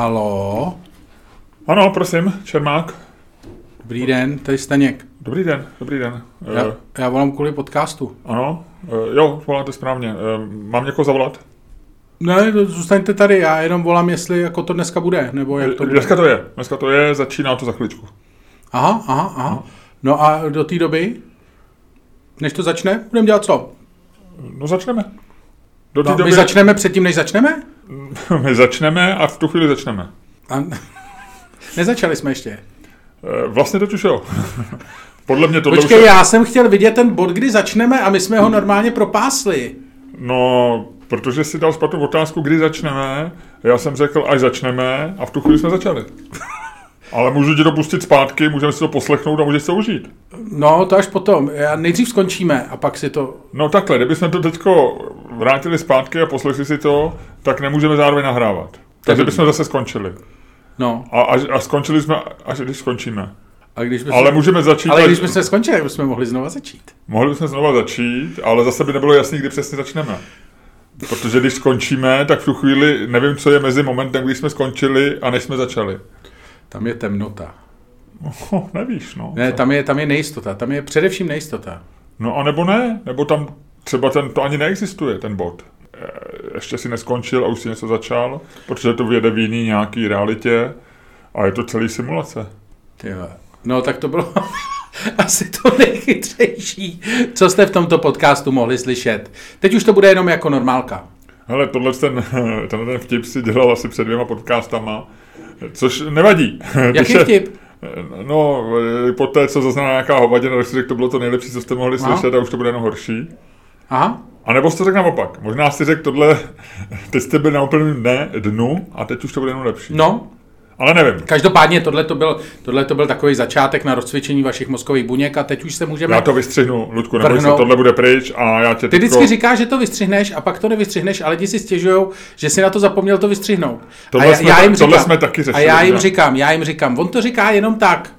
Halo? Ano, prosím, Čermák. Dobrý den, tady Staněk. Dobrý den, dobrý den. Já, Eh, já volám kvůli podcastu. ano, eh, jo, voláte správně. Eh, mám někoho zavolat? Ne, to- zůstaňte tady, já jenom volám, jestli jako to dneska bude, nebo jak to bude. Dneska to je, dneska to je, začíná to za chviličku. Aha, aha, aha. No a do té doby, než to začne, budeme dělat co? No začneme. Do té No, doby my začneme předtím, než začneme? my začneme a v tu chvíli začneme. A... Nezačali jsme ještě. Eh, Vlastně už jo. Podle mě tohle Počkej, už já jsem chtěl vidět ten bod, kdy začneme a my jsme ho normálně propásli. No, protože si dal špatnou otázku, kdy začneme. Já jsem řekl, až začneme a v tu chvíli jsme začali. Ale můžu ti to pustit zpátky, můžeme si to poslechnout a můžeš si to užít. No, to až potom. Já nejdřív skončíme a pak si to... No takhle, kdybychom to teďko vrátili zpátky a poslechli si to, tak nemůžeme zároveň nahrávat. Takže bychom zase skončili. No, A, až, a skončili jsme, až když skončíme. a když bychom... Ale můžeme začít... ale když bychom skončili, tak bychom mohli znova začít. Mohli bychom znova začít, ale zase by nebylo jasný, kdy přesně začneme. Protože když skončíme, tak v tu chvíli nevím, co je mezi momentem, kdy jsme skončili a než jsme začali. Tam je temnota. Oh, nevíš, no. Ne, tam je, tam je nejistota. Tam je především nejistota. No a nebo ne, nebo tam třeba ten, to ani neexistuje, ten bod. Eh, Ještě si neskončil a už si něco začal, protože to vyjede v jiný nějaký realitě a je to celý simulace. Ty vole. No, tak to bylo asi to nejchytřejší, co jste v tomto podcastu mohli slyšet. Teď už to bude jenom jako normálka. Hele, tohle ten, tenhle ten vtip si dělal asi před dvěma podcastama, což nevadí. Jaký je- vtip? No, eh, po té, co zazněla nějaká hovadina, tak si řekl, to bylo to nejlepší, co jste mohli Aha. slyšet a už to bude jenom horší. Aha. A nebo jsi to řekl naopak. Možná si řekl tohle, teď jste byli na úplném dne, dnu a teď už to bude jenom lepší. No, Ale nevím. každopádně tohle to byl, tohle to byl takový začátek na rozcvičení vašich mozkových buněk a teď už se můžeme... Já to vystřihnu, Ludku, neboj se, tohle bude pryč a já tě Ty vždycky říkáš, že to vystřihneš a pak to nevystřihneš a lidi si stěžují, že si na to zapomněl to vystřihnout. Tohle a já, jsme já jim tohle říkám, jsme taky A řešili, já jim že? říkám, já jim říkám, on to říká jenom tak.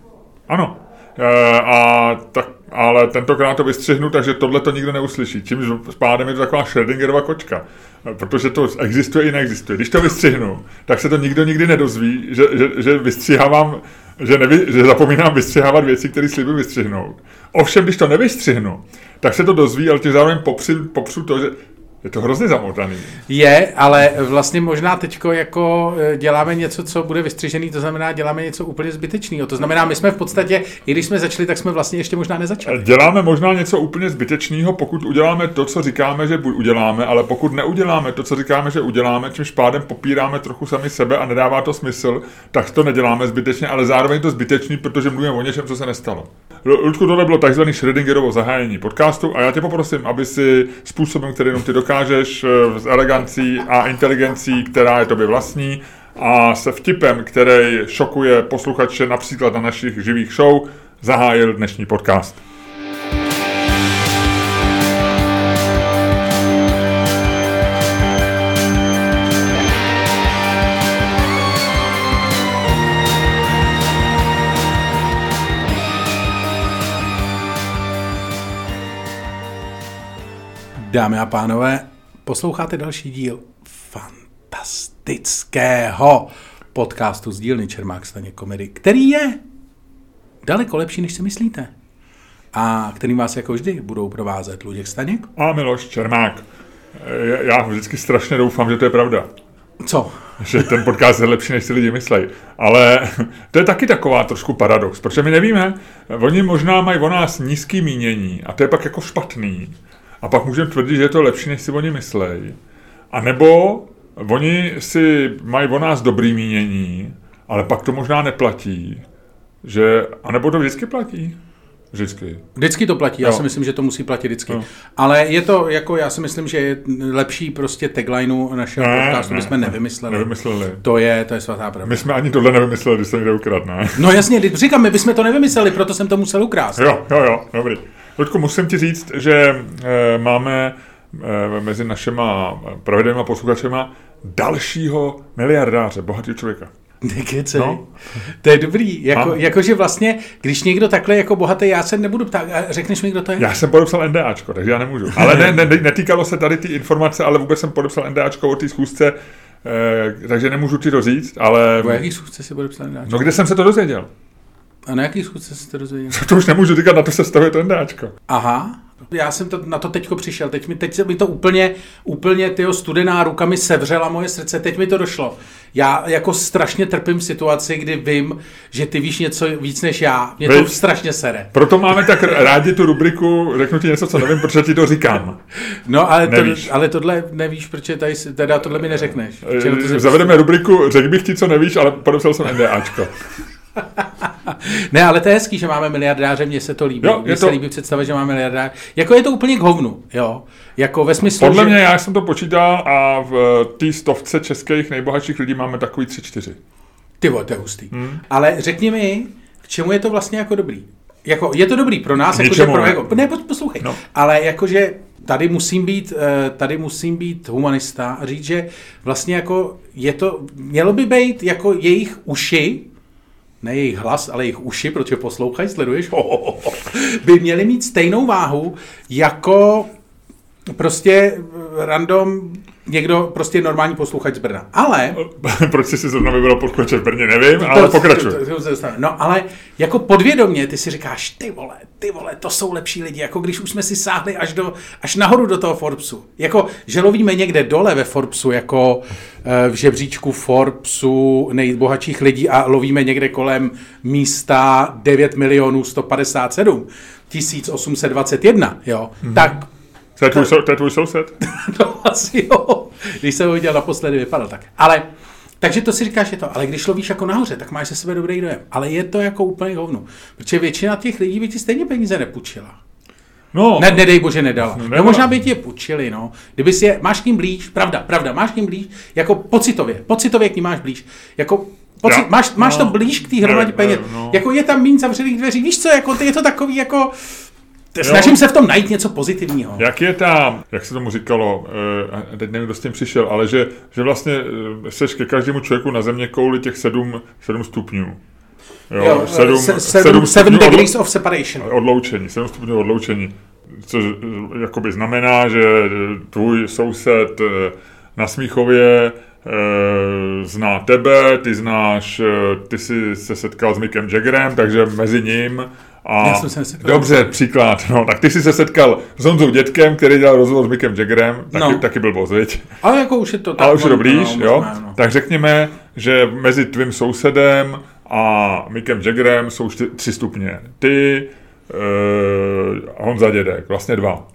Ano. E, a tak, ale tentokrát to vystřihnu, takže tohle to nikdo neuslyší. Čímž s pádem je to taková Schrödingerova kočka. Protože to existuje i neexistuje. Když to vystřihnu, tak se to nikdo nikdy nedozví, že, že, že vystřihávám, že, nevy, že zapomínám vystřihávat věci, které slibuji vystřihnout. Ovšem, když to nevystřihnu, tak se to dozví, ale ti zároveň popřu, popřu to, že je to hrozně zamotaný. Je, ale vlastně možná teďko jako eh, děláme něco, co bude vystřižený, to znamená děláme něco úplně zbytečného. To znamená, my jsme v podstatě, i když jsme začali, tak jsme vlastně ještě možná nezačali. Děláme možná něco úplně zbytečného, pokud uděláme to, co říkáme, že uděláme, ale pokud neuděláme to, co říkáme, že uděláme, čímž pádem popíráme trochu sami sebe a nedává to smysl, tak to neděláme zbytečně, ale zároveň to zbytečný, protože mluvíme o něčem, co se nestalo. Lu- Ludku, tohle bylo takzvaný Schrödingerovo zahájení podcastu a já tě poprosím, aby si způsobem, který jenom ty dokážeš, eh, s elegancí a inteligencí, která je tobě vlastní, a se vtipem, který šokuje posluchače například na našich živých show, zahájil dnešní podcast. Dámy a pánové, posloucháte další díl fantastického podcastu z dílny Čermák Staně komedy, který je daleko lepší, než si myslíte. A který vás jako vždy budou provázet Luděk Staněk. A Miloš Čermák. Eh, Já vždycky strašně doufám, že to je pravda. Co? Že ten podcast je lepší, než si lidi myslí. Ale to je taky taková trošku paradox, protože my nevíme, oni možná mají o nás nízký mínění a to je pak jako špatný. A pak můžeme tvrdit, že je to lepší, než si oni myslí. A nebo oni si mají o nás dobrý mínění, ale pak to možná neplatí. Že, a nebo to vždycky platí. Vždycky. Vždycky to platí, já Jo. si myslím, že to musí platit vždycky. No. Ale je to, jako já si myslím, že je lepší prostě taglineu našeho Ne, podcastu, ne, bychom ne. nevymysleli. Nevymysleli. To je, to je svatá pravda. My jsme ani tohle nevymysleli, když se někde ukradl, ne? No jasně, říkám, my bychom to nevymysleli, proto jsem to musel ukrást. Jo, jo, jo, dobrý. Ludku, musím ti říct, že e, máme e, mezi našima pravidelnými posluchačema dalšího miliardáře, bohatého člověka. Nekecej. No. To je dobrý. Jako, jakože vlastně, když někdo takhle jako bohatý, já se nebudu ptát, a řekneš mi, kdo to je? Já jsem podepsal NDAčko, takže já nemůžu. Ale ne, ne, netýkalo se tady ty informace, ale vůbec jsem podepsal NDAčko o té schůzce, Eh, takže nemůžu ti to říct, ale... O jaký schůzce si bude psát dáčko? No kde jsem se to dozvěděl? A na jaký schůzce jsi to dozvěděl? To už nemůžu říkat, na to se stavuje ten dáčko. Aha, já jsem to, na to teďko přišel, teď mi, teď mi to úplně, úplně tyho studená ruka mi sevřela moje srdce, teď mi to došlo. Já jako strašně trpím situaci, kdy vím, že ty víš něco víc než já. Mě to Víš? strašně sere. Proto máme tak rádi tu rubriku, řeknu ti něco, co nevím, protože ti to říkám. No, ale, to, Nevíš. ale tohle nevíš, protože tady, teda tohle mi neřekneš. Protože na to se- Eh, Zavedeme rubriku, řekl bych ti, co nevíš, ale podepsal jsem NDAčko. Ne, ale to je hezký, že máme miliardáře, mně se to líbí. Jo, mně se to- líbí představa, že máme miliardáře. Jako je to úplně k hovnu, jo. Jako ve smyslu, Podle že... mě, já jsem to počítal a v té stovce českých nejbohatších lidí máme takový tři, čtyři. Ty vole, to je hustý. Hmm. Ale řekni mi, k čemu je to vlastně jako dobrý? Jako, je to dobrý pro nás, jakože ničemu pro jako, ne, pos- poslouchej, No. no. ale jakože tady musím být, eh, tady musím být humanista a říct, že vlastně jako je to, mělo by být jako jejich uši, ne jejich hlas, ale jejich uši, protože poslouchají, sleduješ, by měly mít stejnou váhu jako prostě random někdo, prostě normální posluchač z Brna. Ale Proč jsi si zrovna vybral posluchače v Brně, nevím, ale pokračuj. to, to, to dostane. No ale jako podvědomě ty si říkáš, ty vole, ty vole, to jsou lepší lidi, jako když už jsme si sáhli až, do, až nahoru do toho Forbesu. Jako, že lovíme někde dole ve Forbesu, jako eh, v žebříčku Forbesu nejbohatších lidí a lovíme někde kolem místa 9 milionů 157 1821, jo, Mhm. tak To je tvůj, sou- to je tvůj soused? to asi jo. Když jsem ho viděl naposledy, vypadal tak. Ale, takže to si říkáš, je to, ale když lovíš jako nahoře, tak máš se sebe dobrý dojem. Ale je to jako úplně hovno. Protože většina těch lidí by ti stejně peníze nepůjčila. No, Ne, nedej bože, nedala. No, No, nedala. možná by ti je půjčili, no. Kdyby si je, máš k ním blíž, pravda, pravda, máš k ním blíž, jako pocitově, pocitově k ním máš blíž. Jako, pocit, Já- máš, máš no, to blíž k té hromadě peněz. no. Jako je tam méně zavřených dveří, víš co, jako, je to takový jako... Snažím se v tom najít něco pozitivního. Jak je ta, jak se tomu říkalo, eh, teď nevím, kdo s tím přišel, ale že, že vlastně eh, seš ke každému člověku na země kouli těch sedm, sedm stupňů. Jo, Jo, sedm, se- sedm stupňů degrees of separation. odloučení, sedm stupňů odloučení. Což eh, jakoby znamená, že tvůj soused na Smíchově zná tebe, ty znáš, ty jsi se setkal s Mickem Jaggerem, takže mezi ním a Já jsem se nesetkal. Dobře, příklad. No, tak ty jsi se setkal s Honzou Dětkem, který dělal rozhovor s Mickem Jaggerem, taky, No. taky byl boz, viď? Ale jako už je to Ale už je to blíž, no, jo? možná, no. Tak řekněme, že mezi tvým sousedem a Mickem Jaggerem jsou čty, tři stupně. Ty, uh, Honza Dědek, vlastně dva.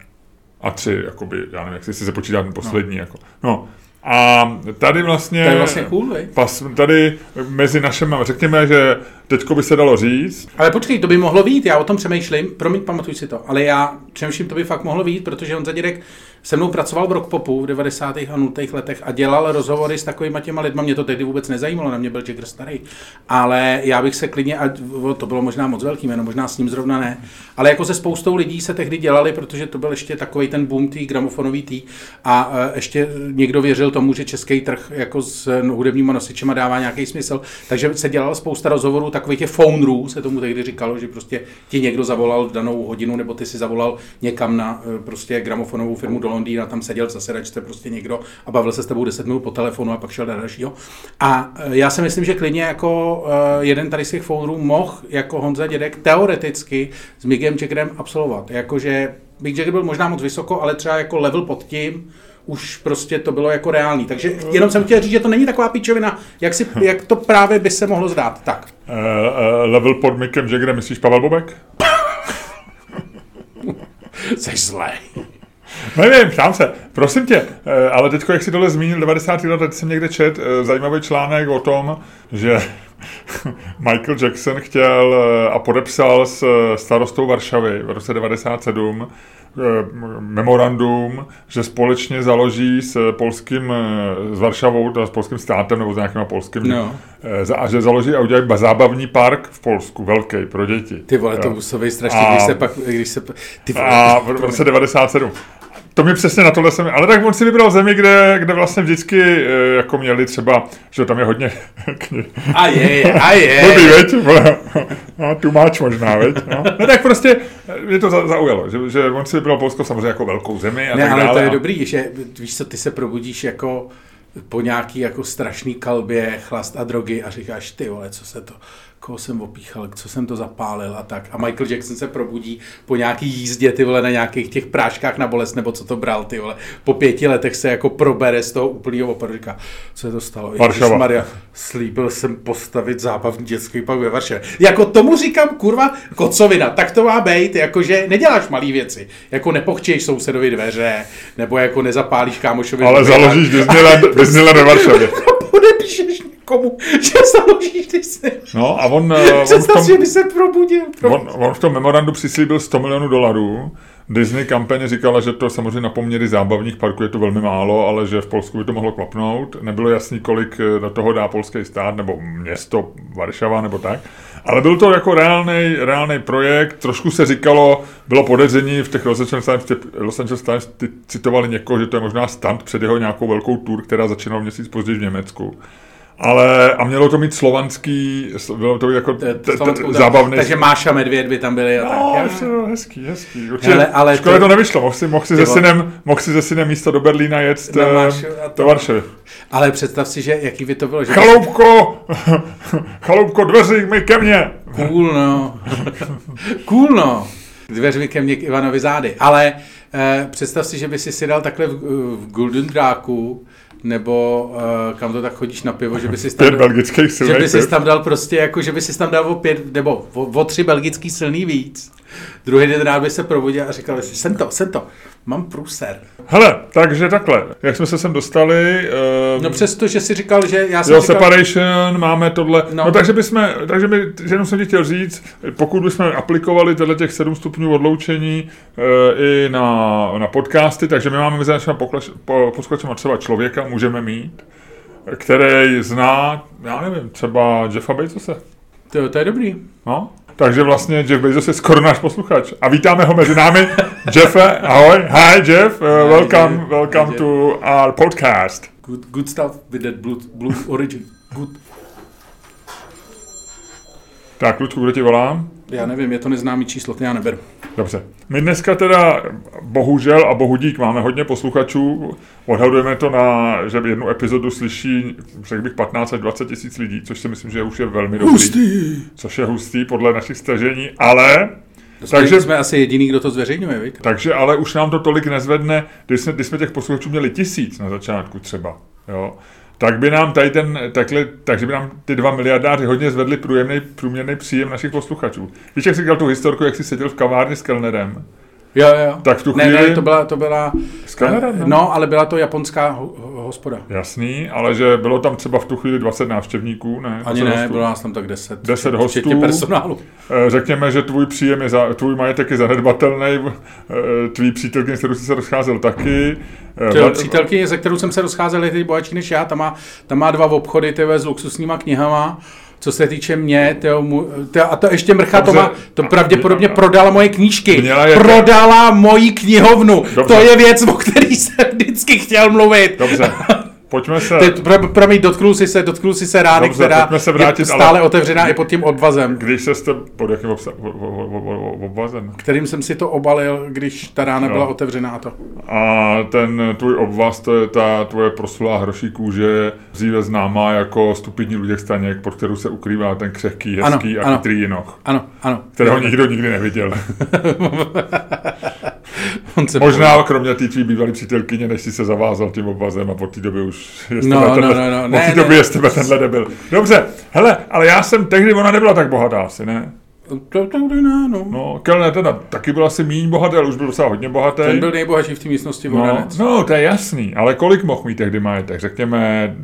A tři, jakoby, já nevím, jak si se počítá ten poslední. No. Jako. no. A tady vlastně... To je vlastně cool? Pas, tady mezi našimi, řekněme, že teďko by se dalo říct, Ale počkej, to by mohlo být, já o tom přemýšlím, promiň, pamatuj si to, ale já přemýšlím, to by fakt mohlo být, protože on Dědek se mnou pracoval v rockpopu v 90. a 0. letech a dělal rozhovory s takovými těma lidma, mě to tehdy vůbec nezajímalo, na mě byl Jagger starý, ale já bych se klidně, a to bylo možná moc velký jméno, možná s ním zrovna ne, ale jako se spoustou lidí se tehdy dělali, protože to byl ještě takový ten boom tý gramofonový tý a e, ještě někdo věřil tomu, že český trh jako s hudebníma nosičema dává nějaký smysl, takže se dělala spousta rozhovorů, takových těch phonerů se tomu tehdy říkalo, že prostě ti někdo zavolal v danou hodinu, nebo ty si zavolal někam na e, prostě gramofonovou firmu do Londýna, tam seděl v zasedačce prostě někdo a bavil se s tebou 10 minut po telefonu a pak šel do dalšího. A e, já si myslím, že klidně jako e, jeden tady z těch phonerů mohl jako Honza Dědek teoreticky s Migem Jaggerem absolvovat. Jakože Mick Jagger byl možná moc vysoko, ale třeba jako level pod tím, už prostě to bylo jako reálný. Takže jenom jsem chtěl říct, že to není taková píčovina, jak, si, jak to právě by se mohlo zdát. Tak. uh, uh, level pod Mickem Jaggerem, myslíš Pavel Bobek? Jsi zlej. Nevím, ptám se. Prosím tě, eh, ale teď, jak jsi dole zmínil 90. let, teď jsem někde čet eh, zajímavý článek o tom, že Michael Jackson chtěl eh, a podepsal s starostou Varšavy v roce 97 eh, memorandum, že společně založí s polským, s Varšavou, s polským státem nebo s nějakým polským, No. a že založí a udělají ba- zábavní park v Polsku, velký, pro děti. Ty vole, to muselo být strašně, A- když se pak, když se, ty vole, A v roce 97. To mi přesně na tohle jsem, ale tak on si vybral zemi, kde, kde vlastně vždycky eh, jako měli třeba, že tam je hodně knih. a je, a Blbý, je. veď? No, much možná, veď? No. no tak prostě eh, mě to za- zaujalo, že, že on si vybral Polsko samozřejmě jako velkou zemi a Ne, tak ale dále. to je dobrý, že víš co, ty se probudíš jako po nějaký jako strašný kalbě, chlast a drogy a říkáš, ty vole, co se to, koho jsem opíchal, co jsem to zapálil a tak. A Michael Jackson se probudí po nějaký jízdě, ty vole, na nějakých těch práškách na bolest, nebo co to bral, ty vole. Po pěti letech se jako probere z toho úplného opadu, říká, co se to stalo. Varšava. Maria, slíbil jsem postavit zábavní dětský pak ve Varšavě. Jako tomu říkám, kurva, kocovina, tak to má být, jakože neděláš malé věci, jako nepochčíš sousedovi dveře, nebo jako nezapálíš kámošovi Ale dveře. založíš Disneyland, Disneyland ve Varšavě. podepíšeš někomu, že založíš Disney. No a on, eh, on, Představ tom, si, že by se probudil. on, on v tom memorandu přislíbil 100 milionů dolarů. Disney kampaně říkala, že to samozřejmě na poměry zábavních parků je to velmi málo, ale že v Polsku by to mohlo klapnout. Nebylo jasný, kolik eh, do toho dá polský stát, nebo město Varšava, nebo tak. Ale byl to jako reálný, reálný projekt, trošku se říkalo, bylo podezření v těch Los Angeles Times, Los Angeles Times citovali někoho, že to je možná stand před jeho nějakou velkou tour, která začínala měsíc později v Německu. Ale, a mělo to mít slovanský, bylo to jako t- t- Slovenskou- zábavný. Takže Máša Medvěd by tam byli a tak. No, Jo. to hezký, hezký. Určitě, Hele, ale škoda to- to nevyšlo, mohl si, mohl si, Ty se synem, mohl si se synem místo do Berlína jet eh, do Varšavy. Ale představ si, že jaký by to bylo, že Chaloupko, chaloupko, dveří mi ke mně. cool, no. cool, no. Dveřmi ke mně k Ivanovi zády. Ale eh, představ si, že by si si dal takhle v, v Golden Dráku, nebo eh, kam to tak chodíš na pivo, že by si tam, Pět belgických že by si tam dal prostě, jako, že by si tam dal o pět, nebo o, o tři belgický silný víc. Druhý den rád by se probudil a říkal si, jsem to, jsem to, mám průser. Hele, takže takhle, jak jsme se sem dostali, uh, No přesto, že si říkal, že já jsem Jo, říkal, separation, máme tohle. No, No. takže bychom, takže by, jenom jsem ti chtěl říct, pokud bychom aplikovali tenhle těch 7 stupňů odloučení e, i na, na podcasty, takže my máme mezi našimi po, posluchačema třeba člověka, můžeme mít, který zná, já nevím, třeba Jeffa Bezose. to, to je dobrý. No? Takže vlastně Jeff Bezos je skoro náš posluchač. A vítáme ho mezi námi. Jeffe, ahoj. Hi Jeff, uh, welcome, Jeff. welcome Hi, to our podcast. Good, good stuff with that blue, blue origin. Good. Tak, Lučku, kdo ti volám? Já nevím, je to neznámý číslo, to já neberu. Dobře. My dneska teda bohužel a bohudík máme hodně posluchačů. Odhadujeme to na, že jednu epizodu slyší, řekl bych, 15 až 20 tisíc lidí, což si myslím, že už je velmi dobrý. Hustý. Což je hustý podle našich stažení, ale... Takže Takže, jsme asi jediný, kdo to zveřejňuje, viď? takže ale už nám to tolik nezvedne, když jsme, když jsme těch posluchačů měli tisíc na začátku třeba, jo, tak by nám tady ten, takhle, takže by nám ty dva miliardáři hodně zvedli průjemný, průměrný příjem našich posluchačů. Víš, jak jsi říkal tu historku, jak jsi seděl v kavárně s kelnerem? Jo, jo. Tak v tu ne, chvíli- ne, to byla, to byla, S kelnerem, no. no, ale byla to japonská ho, ho- hospoda. Jasný, ale že bylo tam třeba v tu chvíli 20 návštěvníků, ne? Ani 20 ne, hostů. bylo nás tam tak 10. 10 hostů. Personálu. Eh, Řekněme, že tvůj příjem je za, tvůj majetek je zanedbatelný, eh, tvý přítelkyně, s kterou jsi se rozcházel taky. Eh, Vla- přítelkyně, se kterou jsem se rozcházel, je bohatší než já, tam má, tam má dva obchody tyhle, s luxusníma knihama, co se týče mě, tyjo, mu, a to ještě mrcha, to, Dobře. má, to pravděpodobně prodala moje knížky. Měla je- Prodala moji knihovnu. Dobře. To je věc, o který jsem vždycky chtěl mluvit. Dobře, pojďme se... Ty, pro, promiň, dotknul si se, dotknul si se rány, Dobře, která se vrátit, je stále ale- otevřená i pod tím obvazem, Když se jste pod jakým obsa- obvazem? kterým jsem si to obalil, když ta rána Jo. byla otevřená a to. A ten tvůj obvaz, to je ta tvoje proslulá hroší kůže, dříve známá jako stupidní Luděk Staněk, pod kterou se ukrývá ten křehký, Ano, hezký a ano. chytrý jinoch, Ano, ano. kterého nikdo nikdy neviděl. On se Možná kromě té tvý bývalé přítelkyně, než jsi se zavázal tím obvazem a od té doby už No, no, tenhle, no, no, od ne, té ne. doby je z tebe tenhle debil. Dobře, hele, ale já jsem tehdy, ona nebyla tak bohatá asi, ne? To, to, to, no, no. No, Kellner teda taky byl asi méně bohatý, ale už byl docela hodně bohatý. Ten byl nejbohatší v té místnosti no, vodanec. no, to je jasný, ale kolik mohl mít tehdy majetek? Řekněme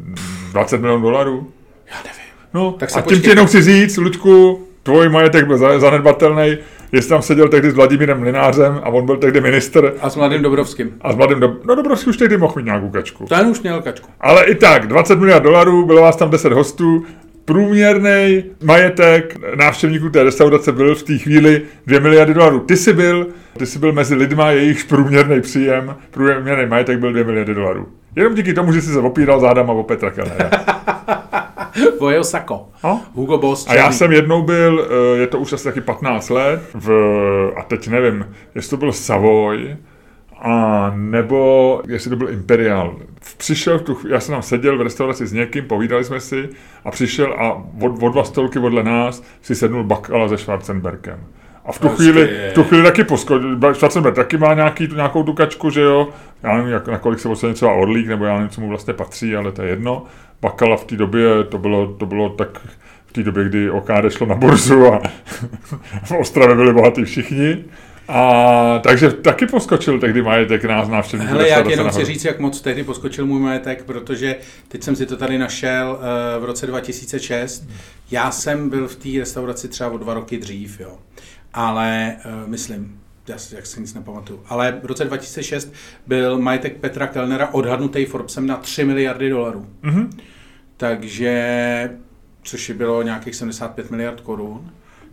20 milionů dolarů? Já nevím. No, Tak se a tím počkej. ti jenom chci říct, Luďku, tvůj majetek byl za- zanedbatelný, jestli tam seděl tehdy s Vladimírem Mlinářem a on byl tehdy minister A s mladým Dobrovským. a s mladým, do... no Dobrovský už tehdy mohl mít nějakou kačku. Ten už měl kačku. Ale i tak, 20 miliard dolarů, bylo vás tam 10 hostů, průměrný majetek návštěvníků té restaurace byl v té chvíli 2 miliardy dolarů. Ty jsi byl, ty jsi byl mezi lidma, jejichž průměrný příjem, průměrný majetek byl 2 miliardy dolarů. Jenom díky tomu, že jsi se opíral zádama o Petra Kellnera. Vojel Sako. No? Hugo Boss. A já černý. jsem jednou byl, eh, je to už asi taky 15 let, v, a teď nevím, jestli to byl Savoy, a nebo jestli to byl Imperial. přišel, tu, já jsem tam seděl v restauraci s někým, povídali jsme si a přišel a od, od dva stolky vedle nás si sednul Bakala se Schwarzenbergem. A v tu, chvíli, v tu chvíli taky poskočil, Schwarzenberg taky má nějaký, nějakou tu kačku, že jo, já nevím, jak, na kolik se ocenil třeba Orlík, nebo já nevím, co mu vlastně patří, ale to je jedno. Bakala v té době, to bylo, to bylo tak v té době, kdy OKD šlo na burzu a v Ostravě byli bohatí všichni. A takže taky poskočil tehdy majetek nás návštěvníků. Hele, já jenom chci říct, jak moc tehdy poskočil můj majetek, protože teď jsem si to tady našel uh, v roce 2006. Já jsem byl v té restauraci třeba o dva roky dřív, jo. Ale uh, myslím, já si, jak si nic nepamatuju. Ale v roce 2006 byl majetek Petra Kellnera odhadnutý Forbesem na 3 miliardy dolarů. Mm-hmm. Takže, což bylo nějakých 75 miliard korun.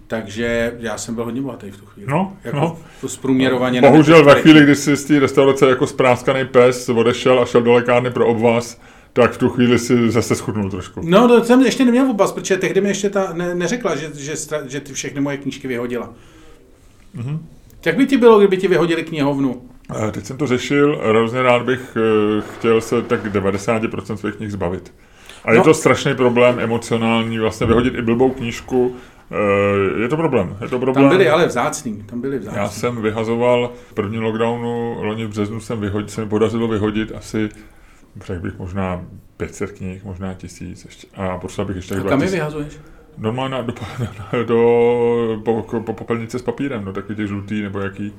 Takže já jsem byl hodně bohatý v tu chvíli. No, jako no. To zprůměrovaně. Bohužel ve chvíli, kdy jsi z té restaurace jako spráskaný pes odešel a šel do lékárny pro obvaz, tak v tu chvíli si zase schudnul trošku. No, to jsem ještě neměl obvaz, protože tehdy mi ještě ta ne, neřekla, že, že, že ty všechny moje knížky vyhodila. Mm-hmm. Jak by ti bylo, kdyby ti vyhodili knihovnu? Teď jsem to řešil, hrozně rád bych eh, chtěl se tak 90% svých knih zbavit. A no. je to strašný problém emocionální, vlastně vyhodit i blbou knížku, Eh, je to problém, je to problém. Tam byli ale vzácný, tam byli vzácný. Já jsem vyhazoval v první lockdownu, loni v březnu jsem vyhodil, se mi podařilo vyhodit asi, řekl bych možná 500 knih, možná tisíc, ještě, a potřeboval bych ještě... A kam je vyhazuješ? Normálně do, do, do po, po popelnice s papírem, no takový těch žlutý nebo jaký.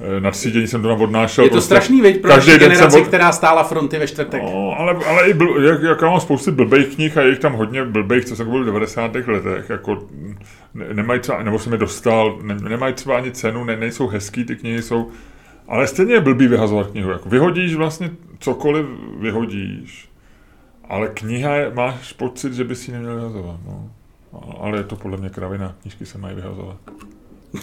Eh, na třídění jsem to odnášel. Je to prostě strašný, veď, pro každý generaci, od... která stála fronty ve čtvrtek. No, ale, ale i byl, jak, jak mám spousty blbých knih a je jich tam hodně blbých, co jsem byl v 90. letech, jako ne, nemají třeba, nebo jsem je dostal, ne, nemají třeba ani cenu, ne, nejsou hezký, ty knihy jsou, ale stejně je blbý vyhazovat knihu. Jako vyhodíš vlastně cokoliv, vyhodíš, ale kniha je, máš pocit, že bys ji neměl vyhazovat. No. Ale je to podle mě kravina, knížky se mají vyhazovat.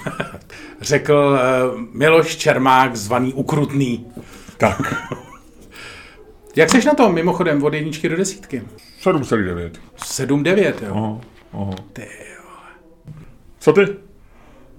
Řekl uh, Miloš Čermák, zvaný Ukrutný. Tak. Jak jsi na tom, mimochodem, od jedničky do desítky? 7,9. 7,9, jo? Aha, aha. Ty jo. Co ty?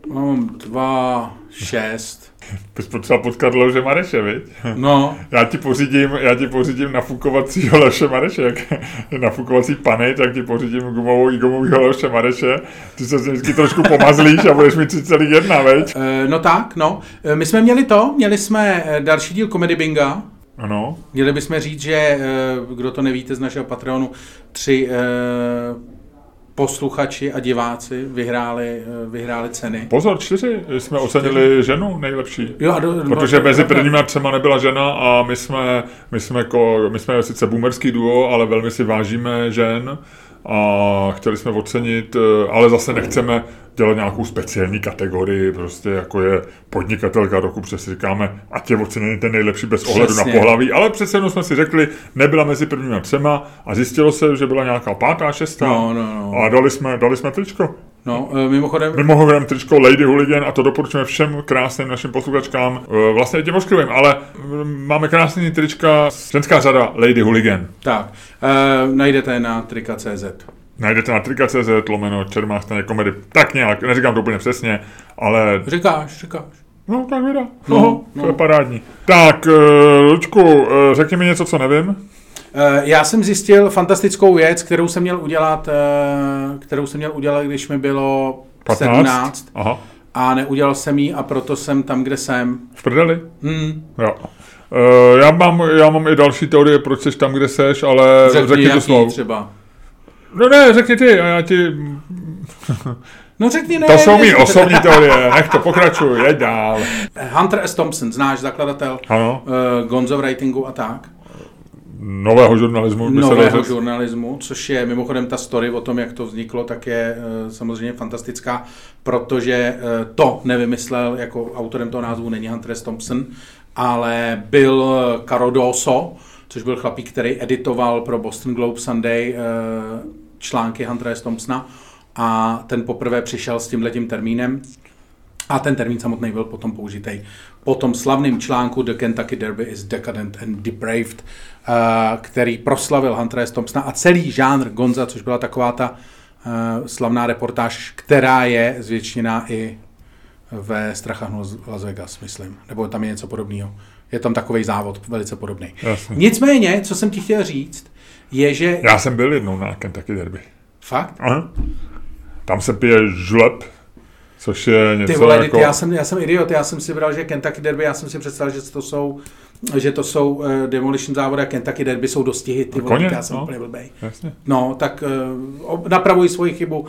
Mám 2, 6. Bys potřeba potkat Leoše Mareše, viď? No. Já ti pořídím, já ti pořídím nafukovacího Leoše Mareše, jak nafukovací pany, tak ti pořídím gumovou i gumovýho Leoše Mareše. Ty se vždycky trošku pomazlíš a budeš mít 3,1, veď? E, no tak, no. E, my jsme měli to, měli jsme eh, další díl Comedy Binga. Ano. Měli bychom říct, že, kdo to nevíte z našeho Patreonu, tři posluchači a diváci vyhráli, eh, vyhráli ceny. Pozor, čtyři. Jsme ocenili čtyři. ženu nejlepší. Jo, a do, Protože mezi do, prvníma třema nebyla žena a my jsme, my jsme, jako, my jsme sice boomerský duo, ale velmi si vážíme žen a chtěli jsme ocenit, eh, ale zase nechceme dělat nějakou speciální kategorii, prostě jako je podnikatelka roku, přesně říkáme, a tě oceněný ten nejlepší bez ohledu Přesně. na pohlaví, ale přece jenom jsme si řekli, nebyla mezi prvními třema a zjistilo se, že byla nějaká pátá, šestá no, no, no. a dali jsme, dali jsme tričko. No, e, mimochodem... Mimochodem tričko Lady Hooligan a to doporučujeme všem krásným našim posluchačkám, e, vlastně těm ošklivým, ale máme krásný trička, ženská řada Lady Hooligan. Tak, e, najdete na trika.cz. Najdete na trika.cz lomeno Čermá staně komedy. Tak nějak, neříkám to úplně přesně, ale... Říkáš, říkáš. No, tak vida. No, no, to je parádní. Tak, Lučku, řekni mi něco, co nevím. Uh, já jsem zjistil fantastickou věc, kterou jsem měl udělat, uh, kterou jsem měl udělat, když mi bylo 15? 17. Aha. A neudělal jsem ji a proto jsem tam, kde jsem. V prdeli? Hmm. Jo. Uh, já, mám, já mám i další teorie, proč jsi tam, kde seš, ale řekni, řekni to svou. třeba. No ne, řekni ty a já ti... No řekni ne. To jsou mý osobní teorie, nech to pokračuj, jeď dál. Hunter S. Thompson, znáš zakladatel ano. Uh, Gonzo Writingu a tak? Nového žurnalismu. Nového žurnalismu, což je mimochodem ta story o tom, jak to vzniklo, tak je uh, samozřejmě fantastická, protože uh, to nevymyslel, jako autorem toho názvu není Hunter S. Thompson, ale byl Carodoso, což byl chlapík, který editoval pro Boston Globe Sunday články Huntera S. Thompsona a ten poprvé přišel s tímhletím termínem a ten termín samotný byl potom použitý po tom slavném článku The Kentucky Derby is Decadent and Depraved, uh, který proslavil Huntera S. Thompsona a celý žánr Gonza, což byla taková ta uh, slavná reportáž, která je zvětšená i ve Strachách Las Vegas, myslím. Nebo tam je něco podobného. Je tam takový závod velice podobný. Jasně. Nicméně, co jsem ti chtěl říct, je, že... Já jsem byl jednou na Kentucky Derby. Fakt? Aha. Tam se pije žleb, což je něco Ty vole, jako... já, jsem, já jsem idiot, já jsem si bral, že Kentucky Derby, já jsem si představil, že to jsou že to jsou uh, Demolition závody a Kentucky Derby jsou dostihy, ty vole, Koně, já jsem no. úplně blbej. Jasně. No, tak uh, napravuji svoji chybu,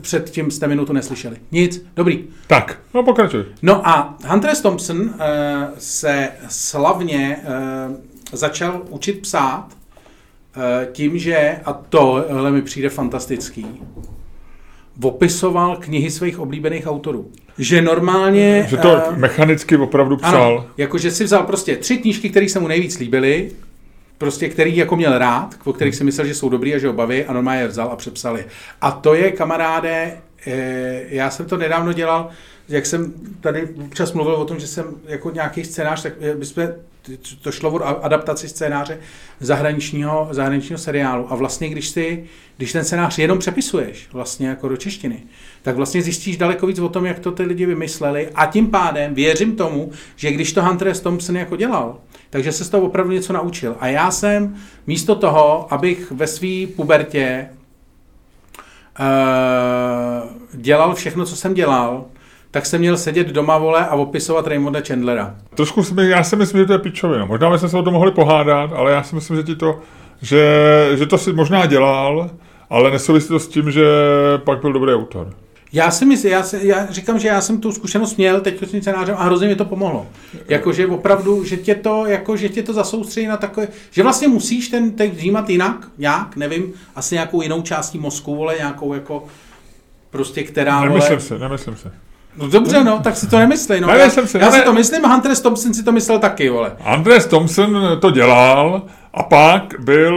předtím jste minutu neslyšeli. Nic, dobrý. Tak, no pokračuj. No a Hunter S. Thompson uh, se slavně uh, začal učit psát uh, tím, že, a tohle mi přijde fantastický, opisoval knihy svých oblíbených autorů. Že normálně... Že to eh, mechanicky opravdu psal. ano, jakože si vzal prostě tři knížky, které se mu nejvíc líbily, prostě který jako měl rád, o kterých si myslel, že jsou dobrý a že ho baví a normálně je vzal a přepsal je. A to je, kamaráde, eh, já jsem to nedávno dělal, jak jsem tady občas mluvil o tom, že jsem jako nějaký scénář, tak eh, my jsme, to šlo o adaptaci scénáře zahraničního, zahraničního seriálu a vlastně když si, když ten scénář jenom přepisuješ vlastně jako do češtiny, tak vlastně zjistíš daleko víc o tom, jak to ty lidi vymysleli a tím pádem věřím tomu, že když to Hunter S. Thompson jako dělal, takže se z toho opravdu něco naučil. A já jsem místo toho, abych ve své pubertě uh, dělal všechno, co jsem dělal, tak jsem měl sedět doma, vole, a opisovat Raymonda Chandlera. Trošku si, já si myslím, že to je pičovina. Možná bychom se o tom mohli pohádat, ale já si myslím, že ti to, že, že to si možná dělal, ale nesouvisí to s tím, že pak byl dobrý autor. Já si myslím, já, si, já říkám, že já jsem tu zkušenost měl teď s tím scénářem a hrozně mi to pomohlo. Jakože opravdu, že tě to, jako, že tě to zasoustředí na takové, že vlastně musíš ten text vnímat jinak, nějak, nevím, asi nějakou jinou částí mozku, vole, nějakou jako, prostě která, vole, Nemyslím si, nemyslím si. No dobře, no, tak si to nemyslej, no. Ne, já, myslím si, já ne, si to ne. myslím, Hunter S. Thompson si to myslel taky, vole. Andres Thompson to dělal a pak byl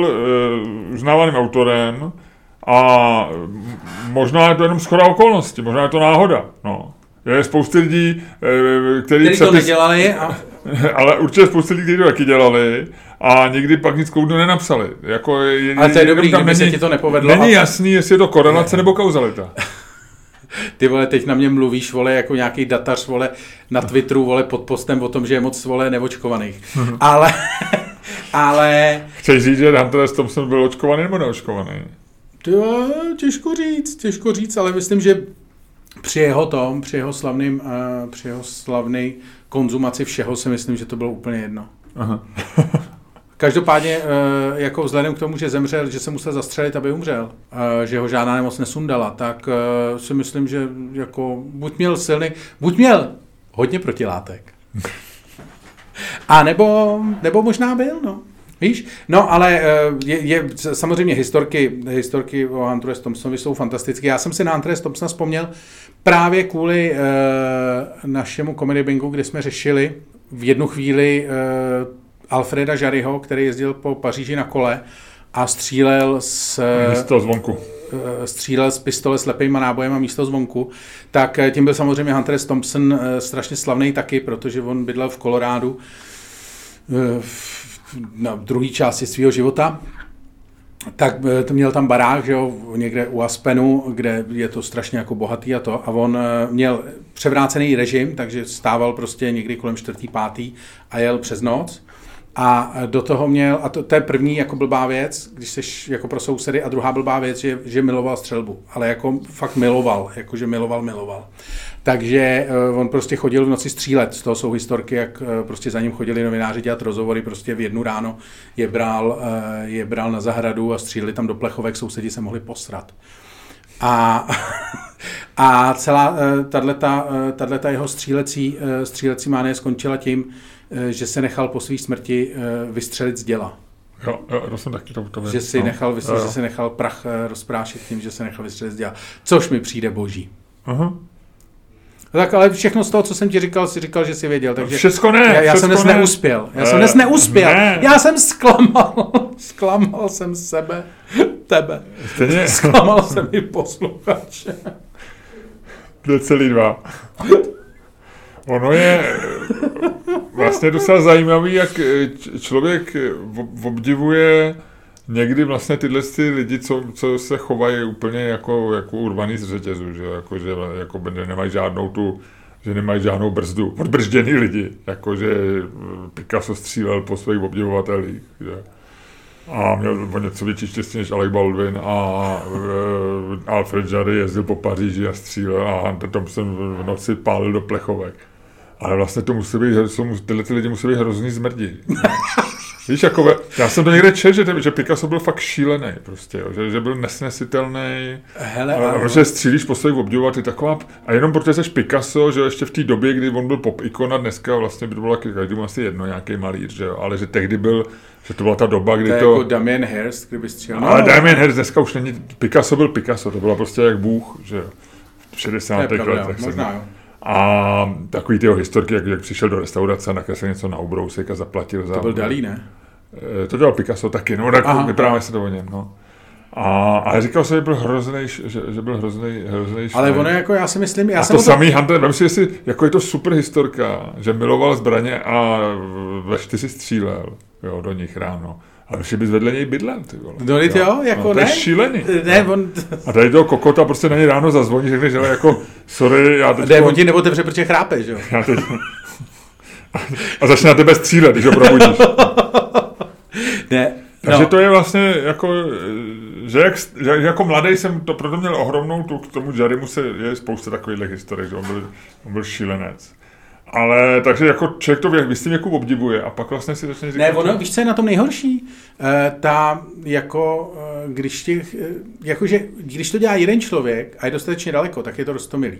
uh, uznávaným autorem a možná je to jenom schoda okolností, možná je to náhoda. No. Je spousty lidí, eh, který, Který to přepis- nedělali a ale určitě spousty lidí, kteří to taky dělali a nikdy pak nic koudu nenapsali. Jako, je, Ale to je dobrý, tam kdyby se ti to nepovedlo Není a- jasný, jestli je to korelace nebo kauzalita. ty vole, teď na mě mluvíš, vole, jako nějaký datař, vole, na Twitteru, vole, pod postem o tom, že je moc, vole, neočkovaných. ale, ale, Chceš říct, že Hunter S. Thompson byl očkovaný nebo neočkovaný? to těžko říct, těžko říct, ale myslím, že při jeho tom, při jeho slavným, uh, při jeho slavný konzumaci všeho si myslím, že to bylo úplně jedno. Aha. Každopádně, eh, jako vzhledem k tomu, že zemřel, že se musel zastřelit, aby umřel, eh, že ho žádná nemoc nesundala, tak eh, si myslím, že jako buď měl silný, buď měl hodně protilátek. A nebo, nebo možná byl, no. Víš? No, ale je, je, samozřejmě historky, historky o Hunteru S. Thompsonovi jsou fantastické. Já jsem si na Huntera S. Thompsona vzpomněl právě kvůli našemu comedy bingu, kde jsme řešili v jednu chvíli Alfreda Žaryho, který jezdil po Paříži na kole a střílel s, Místo zvonku. eh, střílel z pistole s lepýma nábojem a místo zvonku, tak eh, tím byl samozřejmě Hunter S. Thompson eh, strašně slavný taky, protože on bydlel v Kolorádu na druhé části svého života. Tak to měl tam barák, že jo, někde u Aspenu, kde je to strašně jako bohatý a to. A on měl převrácený režim, takže stával prostě někdy kolem čtvrtý, pátý a jel přes noc. A do toho měl, a to, to je první jako blbá věc, když jsi jako pro sousedy, a druhá blbá věc, že, že miloval střelbu. Ale jako fakt miloval, jako že miloval, miloval. Takže uh, on prostě chodil v noci střílet. Z toho jsou historky, jak uh, prostě za ním chodili novináři dělat rozhovory, prostě v jednu ráno je bral, uh, je bral na zahradu a stříleli tam do plechovek, sousedi se mohli posrat. A, a celá tato jeho střílecí, eh, střílecí mánie skončila tím, eh, že se nechal po své smrti eh, vystřelit z děla. Jo, jo, to jsem taky to, to Že si, no. nechal, Jo, vystřelit, jo. že si nechal prach eh, rozprášit tím, že se nechal vystřelit z děla. Což mi přijde boží. Aha. Tak ale všechno z toho, co jsem ti říkal, si říkal, že si věděl. Takže Všecko ne, já, já jsem dnes ne. neuspěl. Já jsem Eh, dnes neuspěl. ne. Já jsem zklamal. Zklamal jsem sebe, tebe. Stejně Zklamal jsem i posluchače. 2,2. Ono je vlastně docela zajímavý, jak eh, člověk eh, ob- obdivuje někdy vlastně tyhle ty lidi, co, co se chovají úplně jako, jako urvaný z řetězu, že, jako, že jako nemají žádnou tu že nemají žádnou brzdu. Odbržděný lidi, jakože Picasso střílel po svých obdivovatelích. Že? A měl o něco větší štěstí než Alec Baldwin a Alfred Jarry jezdil po Paříži a střílel a Hunter Thompson v noci pálil do plechovek. Ale vlastně to musí být, jsou, tyhle ty lidi musí být hrozný zmrdí. Víš, jako, já jsem to někde četl, že, že Picasso byl fakt šílený, prostě, jo, že, že byl nesnesitelný. Hele, a, a že střílíš po svých obdivovat, je taková, a jenom protože jsi Picasso, že ještě v té době, kdy on byl pop ikona, dneska vlastně by to bylo každému asi jedno, nějaký malíř, že jo, ale že tehdy byl, že to byla ta doba, kdy to... Je to... jako Damien Hirst, kdyby střílel. Ale no, Damien Hirst dneska už není, Picasso byl Picasso, to byla prostě jak Bůh, že jo, v 60. letech. Možná, jo. A takový ty historky, jak, jak přišel do restaurace a nakreslil něco na ubrousek a zaplatil za... To byl Dalí, ne? Eh, to dělal Picasso taky, no tak vyprávěme se to o něm, no. A, ale říkal se, že byl hrozný, že, že byl hrozný, hrozný Ale ono jako, já si myslím, já a jsem to, to samý Hunter, vem si, jestli, jako je to super historka, že miloval zbraně a ve si střílel, jo, do nich ráno. Ale už bys vedle něj bydlel, ty vole. No, jo, jo jako no, to ne. je šílený. Ne, on... A tady toho kokota prostě na něj ráno zazvoní, řekne, že jako, sorry, já teď... Ne, on ti neotevře, protože chrápe, že jo. Já teď... A začne na tebe střílet, když ho probudíš. ne, takže no. to je vlastně jako, že, jak, že jako mladý jsem to proto měl ohromnou tu, k tomu Jarimu se je spousta takových historik, že on byl, on byl šílenec. Ale takže jako člověk to v jistém věku obdivuje a pak vlastně si začne říkat... Ne, ono, víš, co je na tom nejhorší? E, ta, jako, e, když, ti, e, jakože, když to dělá jeden člověk a je dostatečně daleko, tak je to rostomilý.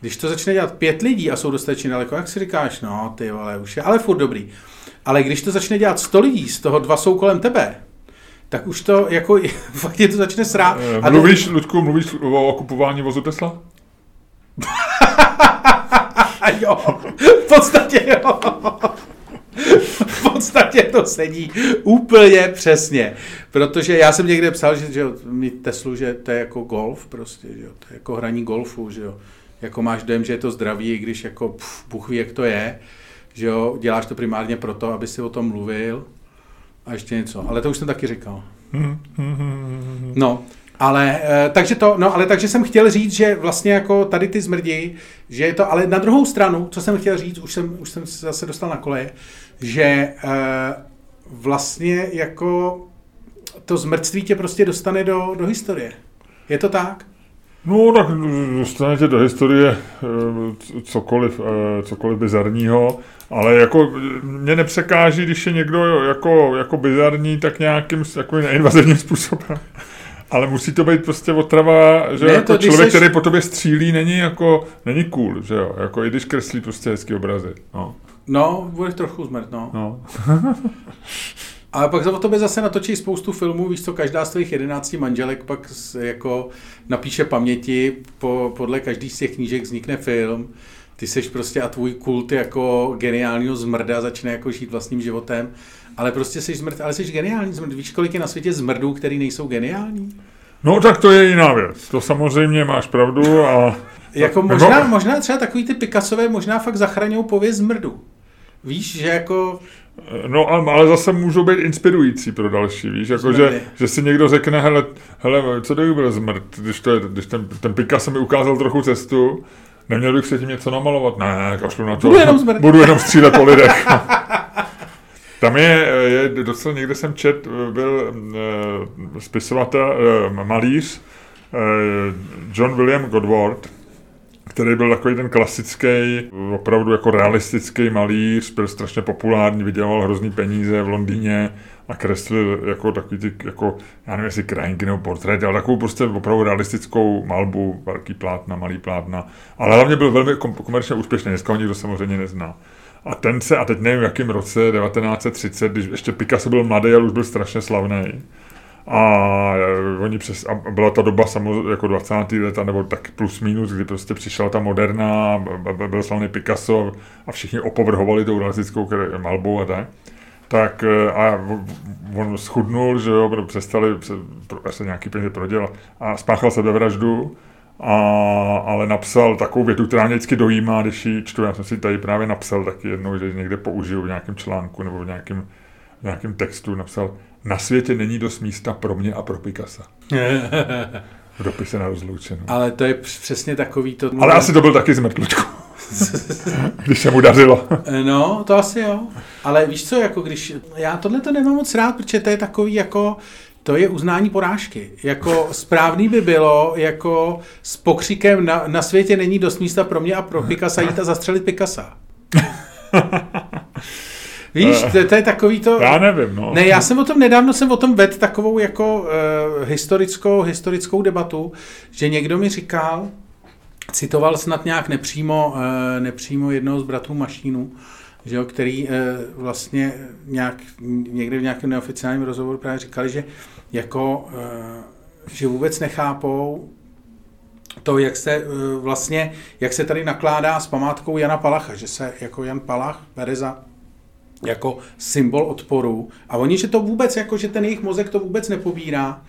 Když to začne dělat pět lidí a jsou dostatečně daleko, jak si říkáš, no ty vole, už je, ale furt dobrý. Ale když to začne dělat sto lidí, z toho dva jsou kolem tebe, tak už to jako, fakt je to začne srát. Mluvíš, to... Ludku, mluvíš o okupování vozu Tesla? jo, v podstatě jo. v podstatě to sedí úplně přesně. Protože já jsem někde psal, že, že mi Teslu, že to je jako golf prostě, že jo, to je jako hraní golfu, že jo. Jako máš dojem, že je to zdravý, i když jako pff, Bůh ví, jak to je. Že jo, děláš to primárně proto, aby si o tom mluvil a ještě něco. Ale to už jsem taky říkal. No, ale eh, takže to, no ale takže jsem chtěl říct, že vlastně jako tady ty zmrdi, že je to, ale na druhou stranu, co jsem chtěl říct, už jsem, už jsem se zase dostal na koleje, že e, vlastně jako to zmrtství tě prostě dostane do, do historie. Je to tak? No, tak dostanete do historie eh, cokoliv, cokoliv bizarního, ale jako mě nepřekáží, když je někdo jako, jako bizarní, tak nějakým jako neinvazivním způsobem. Ale musí to být prostě otrava, že ne, jako člověk, seš... který po tobě střílí, není jako, není cool, že jo, jako i když kreslí prostě hezký obrazy, no. No, bude trochu zmrt, no. no. Ale pak o tobě zase natočí spoustu filmů, víš co, každá z tvých jedenácti manželek pak jako napíše paměti, po, podle každý z těch knížek vznikne film, ty seš prostě a tvůj kult jako geniálního zmrda začne jako žít vlastním životem ale prostě jsi zmrt, ale jsi geniální zmrt. Víš, kolik je na světě zmrdů, který nejsou geniální? No tak to je jiná věc. To samozřejmě máš pravdu a... jako možná, nebo... možná třeba takový ty Picassové možná fakt zachraňují pověst zmrdu. Víš, že jako... No ale zase můžou být inspirující pro další, víš, jako že, že, si někdo řekne, hele, hele co to byl zmrt, když, to je, když ten, ten Picasso mi ukázal trochu cestu, neměl bych se tím něco namalovat? Ne, kašlu na to. Budu jenom, zmrt. Budu jenom střílet po lidech. Tam je, je docela, někde jsem čet, byl uh, spisovatel, uh, malíř uh, John William Godward, který byl takový ten klasický, opravdu jako realistický malíř, byl strašně populární, vydělal hrozný peníze v Londýně a kreslil jako takový ty, jako, já nevím, jestli krajinky nebo portrét, ale takovou prostě opravdu realistickou malbu, velký plátna, malý plátna, ale hlavně byl velmi komerčně úspěšný, dneska ho nikdo samozřejmě nezná. A ten se, a teď nevím v jakém roce, 1930, když ještě Picasso byl mladý, ale už byl strašně slavný. A eh, oni přes, a byla ta doba samozřejmě jako 20. let, nebo tak plus minus, kdy prostě přišla ta moderna, byl slavný Picasso a všichni opovrhovali tou realistickou malbou a tak. Tak eh, a on schudnul, že jo, přestali se nějaký peníze prodělat a spáchal sebevraždu a, ale napsal takovou větu, která mě vždycky dojímá, když ji čtu. Já jsem si tady právě napsal taky jednou, že někde použiju v nějakém článku nebo v nějakém, v nějakém textu. Napsal, na světě není dost místa pro mě a pro Picasa. v dopise na rozloučenou. Ale to je přesně takový to... Ale asi to byl taky z mrtlučku. když se mu dařilo. No, to asi jo. Ale víš co, jako když, já tohle to nemám moc rád, protože to je takový jako, to je uznání porážky. Jako správný by bylo, jako s pokřikem na, na světě není dost místa pro mě a pro Picasa jít a zastřelit Picasa. Víš, to, to je takový to... Já nevím, no. Ne, já jsem o tom nedávno jsem o tom vedl takovou jako uh, historickou, historickou debatu, že někdo mi říkal, citoval snad nějak nepřímo, uh, nepřímo jednoho z bratrů Mašínu, že jo, který uh, vlastně nějak, někde v nějakém neoficiálním rozhovoru právě říkali, že jako, uh, že vůbec nechápou to, jak se vlastně, jak se tady nakládá s památkou Jana Palacha, že se jako Jan Palach bere za jako symbol odporu. A oni, že to vůbec, jako že ten jejich mozek to vůbec nepobírá,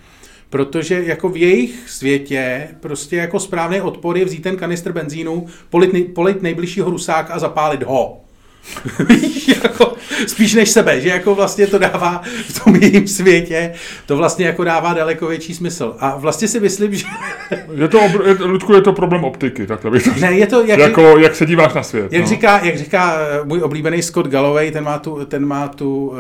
protože jako v jejich světě prostě jako správný odpor je vzít ten kanistr benzínu, polit, nej, polit nejbližšího rusáka a zapálit ho. Jako, spíš než sebe, že jako vlastně to dává v tom jejím světě, to vlastně jako dává daleko větší smysl. A vlastně si myslím, že... Je to, obr- je, Ludku, je to problém optiky, takhle bych to Ne, je to... Jak, jako, jak se díváš na svět. jak, no. říká, jak říká eh, můj oblíbený Scott Galloway, ten má tu, ten má tu uh,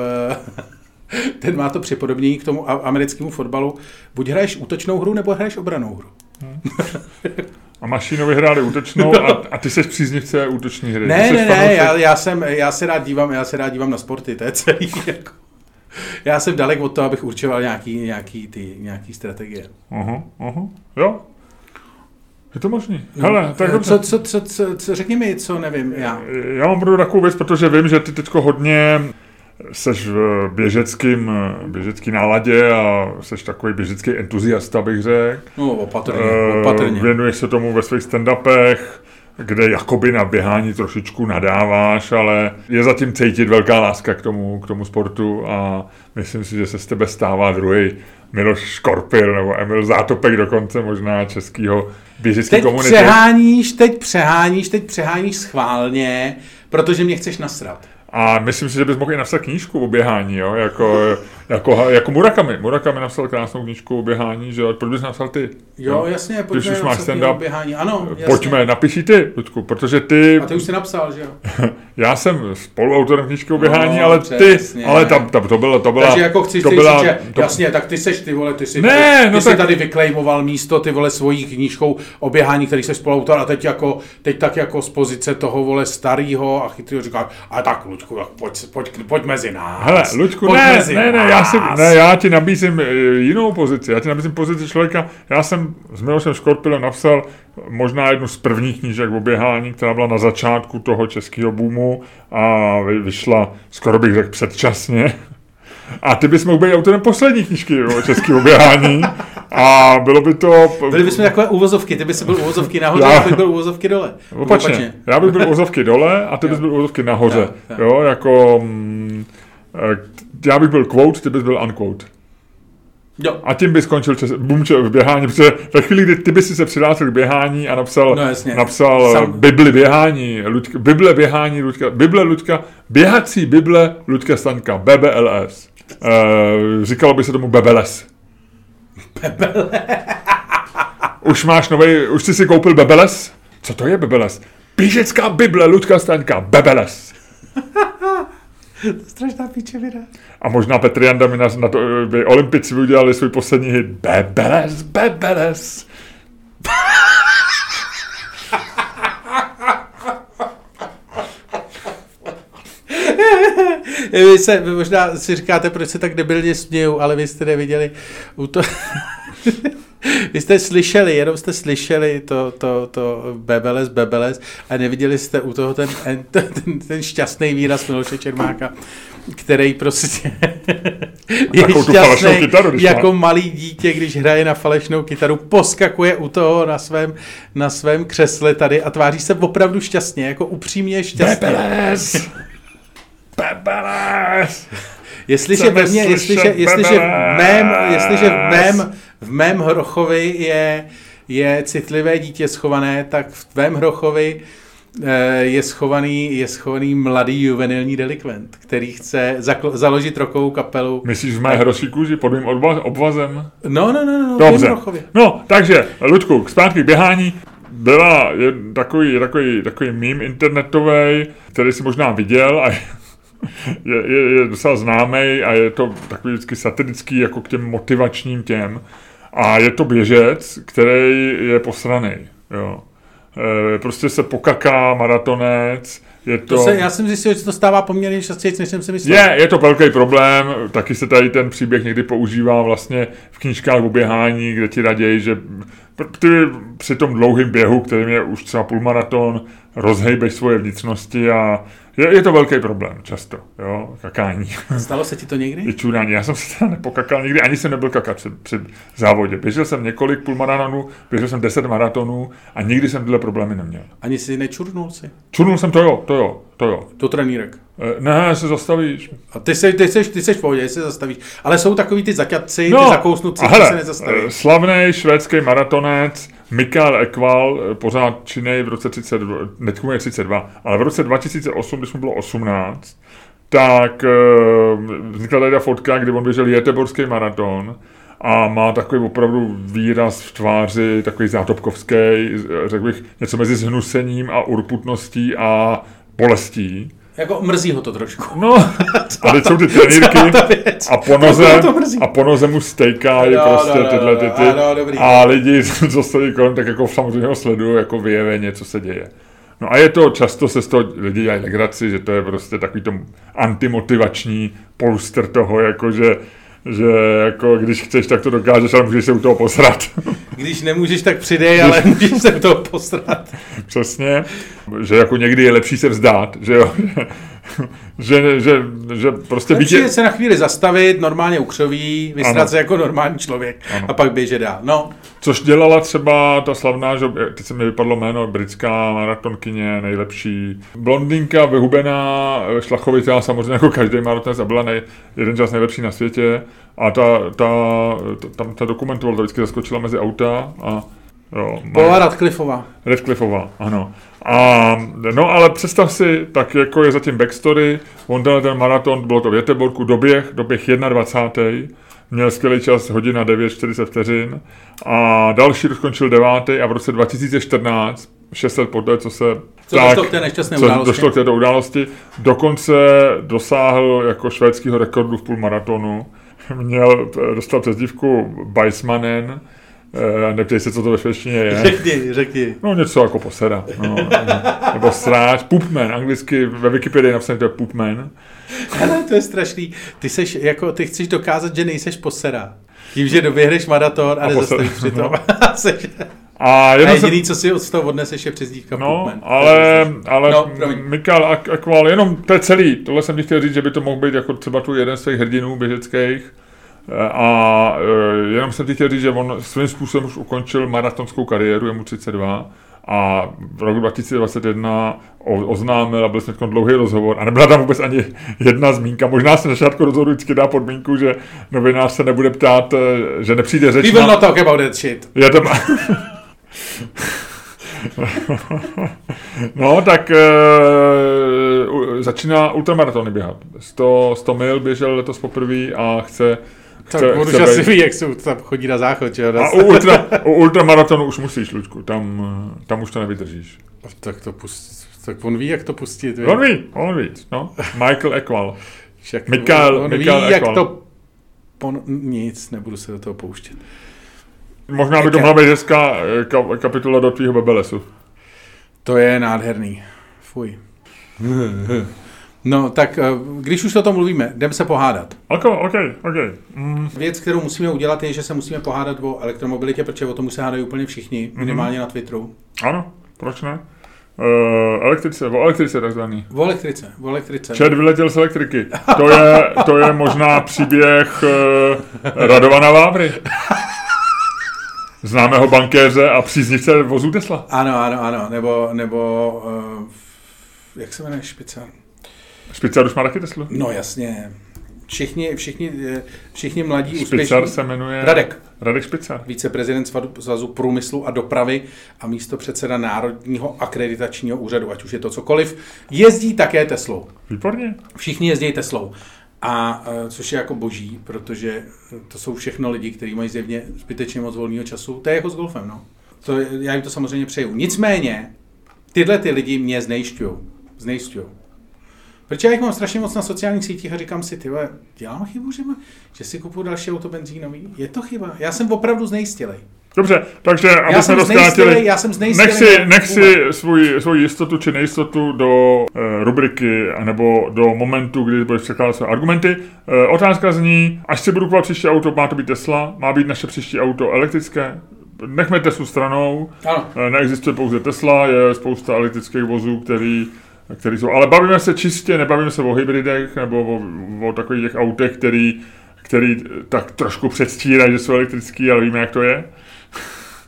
ten má to připodobnění k tomu americkému fotbalu. Buď hraješ útočnou hru, nebo hraješ obranou hru. A Mašíno vyhráli útočnou a, a ty jsi příznivce útoční hry. Ne, ne, ne, já, já, jsem, já, se rád dívám, já se rád dívám na sporty, to je celý. Jako. Já jsem dalek od toho, abych určoval nějaký, nějaký, ty, nějaký strategie. Aha, aha, jo. Je to možný. Hele, tak Eh, co, co, co, co, co, řekni mi, co nevím, já. Já mám pro takovou věc, protože vím, že ty teďko hodně seš v běžeckým, běžecký náladě a seš takový běžecký entuziasta, bych řekl. No, opatrně, Eh, opatrně. Věnuješ se tomu ve svých stand-upech, kde jakoby na běhání trošičku nadáváš, ale je zatím cítit velká láska k tomu, k tomu sportu a myslím si, že se z tebe stává druhý Miloš Škorpil nebo Emil Zátopek dokonce možná českýho běžický Teď komunity. přeháníš, teď přeháníš, teď přeháníš schválně, protože mě chceš nasrat. A myslím si, že bys mohl i napsat knížku o běhání, jo? Jako, jako, jako Murakami. Murakami napsal krásnou knížku o běhání, že jo? Proč bys napsal ty? Jo, jasně, Když pojďme už máš stand-up, běhání. Ano, jasně. Pojďme, napiš ji ty, Ludku, protože ty, A ty už jsi napsal, že jo? já jsem spoluautorem knížky o běhání, No, ale ty, přesně. ale tam, tam to bylo, to byla, Takže jako chci to říct, byla, že to, jasně, tak ty seš ty vole, ty si, Ne, tady, ty no jsi tak- tady vyklejmoval místo ty vole svojí knížkou o běhání, který jsi spoluautor a teď jako, teď tak jako z pozice toho vole starýho a chytrýho říká, a tak Luďku, tak pojď, pojď, pojď mezi nás. Hele, Luďku, pojď ne, mezi ne, ne, já, si, ne, já ti nabízím eh, jinou pozici. Já ti nabízím pozici člověka. Já jsem s Milošem Škorpilem napsal možná jednu z prvních knížek o běhání, která byla na začátku toho českého boomu a vy- vyšla, skoro bych řekl, předčasně. A ty bys mohl být autorem poslední knížky o českého běhání. A bylo by to... Byli bychom takové uvozovky, ty by si byl uvozovky nahoře, Já- bych byl uvozovky dole. Opačně. Já bych byl ozovky dole a ty bys byl ozovky nahoře. Jo, jo. Jo, jako... mm, eh, Já bych byl quote, ty bys byl unquote. Jo, A tím by skončil čes, boom v běhání, protože ve chvíli, kdy ty by si se přihlásil k běhání a napsal, No jasně. napsal Sam- Bibli běhání, Luďka, Bible běhání, Luďka, Bible Luďka, běhací Bible Luďka Staňka, BBLS. E, říkalo by se tomu Bebeles. Už máš nový, už jsi si koupil Bebeles? Co to je Bebeles? Běžecká Bible Luďka Staňka, Bebeles. strašná píčevina. A možná Petr Janda mi na, na to, by Olympici by udělali svůj poslední hit. Bebeles, Bebeles. Vy se, vy možná si říkáte, proč se tak debilně směju, ale vy jste neviděli u to... Vy jste slyšeli, jenom jste slyšeli to, to, to bebeles, bebeles a neviděli jste u toho ten, ten, ten, šťastný výraz Miloše Čermáka, který prostě je šťastný kytaru, jako malý dítě, když hraje na falešnou kytaru, poskakuje u toho na svém, na svém křesle tady a tváří se opravdu šťastně, jako upřímně šťastně. Bebeles. Bebeles. Jestliže ve mně, jestliže, jestliže v mém, jestliže v mém, v mém hrochovi je, je citlivé dítě schované, tak v tvém hrochovi eh, je schovaný, je schovaný mladý juvenilní delikvent, který chce zaklo- založit rokovou kapelu. Myslíš v mé hroší kůži pod mým obvazem? No, no, no, no, v mém Dobře. hrochově. No, takže, Luďku, zpátky k běhání. byla je, takový, takový, takový mím internetový, který si možná viděl a je, je, je docela známý a je to takový vždycky satirický jako k těm motivačním těm. A je to běžec, který je posraný. Jo. E, prostě se pokaká maratonec, je to... to se, já jsem zjistil, že se to stává poměrně častěji, než jsem si myslel. Je, je to velký problém, taky se tady ten příběh někdy používá vlastně v knížkách o běhání, kde ti raději, že ty při tom dlouhém běhu, kterým je už třeba půlmaraton, rozhejbeš svoje vnitřnosti a je, je to velký problém často, jo, kakání. Stalo se ti to někdy? I čurání. Já jsem se teda nepokakal nikdy, ani jsem nebyl kakat před, před závodě. Běžel jsem několik půlmaratonů, běžel jsem deset maratonů a nikdy jsem tyhle problémy neměl. Ani si nečurnul si? Čurnul jsem, to jo, to jo, to jo. To trenýrek. E, ne, se zastavíš. A ty, se, ty, seš, ty seš v pohodě, se zastavíš. Ale jsou takový ty zaťatci, no, ty zakousnuci, ty se nezastaví. E, slavný švédský maratonec Mikael Ekval, eh, pořád činný v roce 32, netku je 32, ale v roce 2008, když mu bylo 18, tak uh, vznikla tady ta fotka, kdy on běžel Jeteborský maraton a má takový opravdu výraz v tváři, takový zátopkovský, řekl bych, něco mezi zhnusením a urputností a bolestí. Jako mrzí ho to trošku. No, a teď jsou ty trenýrky a po noze, a po noze mu stejkají no, prostě no, no, tyhle ty, ty no, dobrý. a lidi, co stojí kolem, tak jako samozřejmě ho sledují jako vyjeveně, co se děje. No a je to, často se z toho lidi dělají legraci, že to je prostě takový to antimotivační polster toho, jako že že jako když chceš, tak to dokážeš, ale můžeš se u toho posrat. Když nemůžeš, tak přidej, ale můžeš se u toho posrat. Přesně, že jako někdy je lepší se vzdát, že jo, že, že, že prostě Lepší se na chvíli zastavit, normálně ukřoví, vysrat se jako normální člověk ano. a pak běžet dál. No. Což dělala třeba ta slavná, že teď se mi vypadlo jméno, britská maratonkyně, nejlepší blondýnka, vyhubená, šlachovitá, samozřejmě jako každý maratonec a byla nej, jeden čas nejlepší na světě. A ta, ta, ta, tam ta dokumentovala, ta vždycky zaskočila mezi auta a Jo, Paula Radcliffeová. Radcliffeová, ano. A, no ale představ si, tak jako je zatím backstory, on ten, ten maraton, bylo to v Jeteborku, doběh, doběh 21. Měl skvělý čas, hodina 9, 40 vteřin. A další skončil 9. a v roce 2014, 6 let poté, co se co tak, došlo k té nešťastné co události. došlo k této události, dokonce dosáhl jako švédského rekordu v půlmaratonu. Měl, dostal přezdívku Weissmanen, Uh, neptej se, co to ve švédštině je. Řekni, řekni. No něco jako posera. No, nebo sráč. Poopman, anglicky ve Wikipedii napsané to je poopman. Ale to je strašný. Ty, seš, jako, ty chceš dokázat, že nejseš posera. Tím, že doběhneš maraton a, a nezastavíš při tom. No. A, a jediný, jsem... co si od toho odneseš, je přezdívka No, Poopman. ale, ale no, Mikal Akval, jenom to je celý. Tohle jsem ti chtěl říct, že by to mohl být jako třeba tu jeden z těch hrdinů běžeckých a e, jenom jsem ti chtěl říct, že on svým způsobem už ukončil maratonskou kariéru, je mu 32 a v roku 2021 oznámil a byl jsem dlouhý rozhovor a nebyla tam vůbec ani jedna zmínka. Možná se na začátku rozhovoru vždycky dá podmínku, že novinář se nebude ptát, e, že nepřijde řeč. We will not talk about that shit. Je to... no, tak e, začíná ultramaratony běhat. 100, 100 mil běžel letos poprvé a chce tak on už asi ví, jak se tam chodí na záchod. Že? A u, ultra, u ultramaratonu už musíš, Lučku, tam, tam už to nevydržíš. Tak to pust, tak on ví, jak to pustit. Ví? On ví, on ví, no. Michael Equal. Však Mikael, on, on Mikael ví, Equal. jak to... Pon, nic, nebudu se do toho pouštět. Možná by to mohla být hezká eh, kapitola do tvýho bebelesu. To je nádherný. Fuj. No, tak eh, když už o tom mluvíme, jdeme se pohádat. Ok, ok, ok. Mm. Věc, kterou musíme udělat, je, že se musíme pohádat o elektromobilitě, protože o tom už se hádají úplně všichni, mhm. minimálně mm. na Twitteru. Ano, proč ne? Uh, elektrice, o elektrice takzvaný. O elektrice, o elektrice. Čet vyletěl z elektriky. To je, to je možná příběh uh, Radovana Vávry. Známého bankéře a příznivce vozů Tesla. Ano, ano, ano. Nebo, nebo uh, jak se jmenuje špica? Špicar už má taky Teslu? No jasně. Všichni, všichni, eh, všichni mladí úspěšní. Špicar se jmenuje... Radek. Radek Špicar. Viceprezident Svazu průmyslu a dopravy a místo předseda Národního akreditačního úřadu, ať už je to cokoliv, jezdí také Teslou. Výborně. Všichni jezdí Teslou. A eh, což je jako boží, protože to jsou všechno lidi, kteří mají zjevně zbytečně moc volného času. To je jako s golfem, no. To, já jim to samozřejmě přeju. Nicméně, tyhle ty lidi mě znejšťují. Znejšťují. Protože já jich mám strašně moc na sociálních sítích a říkám si, ty dělám chybu, že, má, že si kupuju další auto benzínový? Je to chyba. Já jsem opravdu znejistilej. Dobře, takže aby Já jsme jsem znejistilej, rozkrátili, já jsem nech si, nech si svůj, svůj jistotu či nejistotu do e, rubriky nebo do momentu, kdy budeš překládat své argumenty. E, otázka zní, až si budu kupovat příští auto, má to být Tesla, má být naše příští auto elektrické? Nechme Teslu stranou, Ano. E, neexistuje pouze Tesla, je spousta elektrických vozů, který, který jsou. Ale bavíme se čistě, nebavíme se o hybridech nebo o, o takových těch autech, který, který tak trošku předstírají, že jsou elektrický, ale víme, jak to je.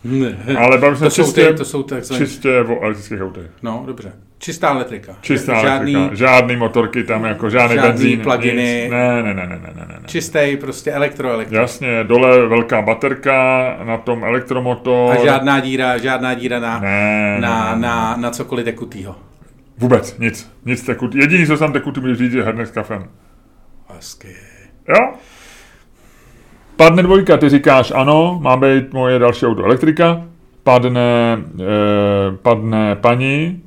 Ne. Ale bavíme se To jsou, čistě, ty, to jsou takzvané... čistě o elektrických autech. No, dobře. Čistá elektrika. Čistá žádný, elektrika, žádný motorky tam, jako žádný, žádný benzín, pluginy. Ne, ne, ne, ne, ne, ne, ne. Čistý prostě elektroelektrik. Jasně, dole velká baterka, na tom elektromotor. A žádná díra, žádná díra na, Ne, na, ne, ne, na, na cokoliv tekutýho. Vůbec, nic, nic tekutý. Jediný, co tam tekutý, můžeš říct, je hrnek s kafem. Hezky. Jo? Padne dvojka, ty říkáš ano, má být moje další auto elektrika. Padne, eh, padne paní,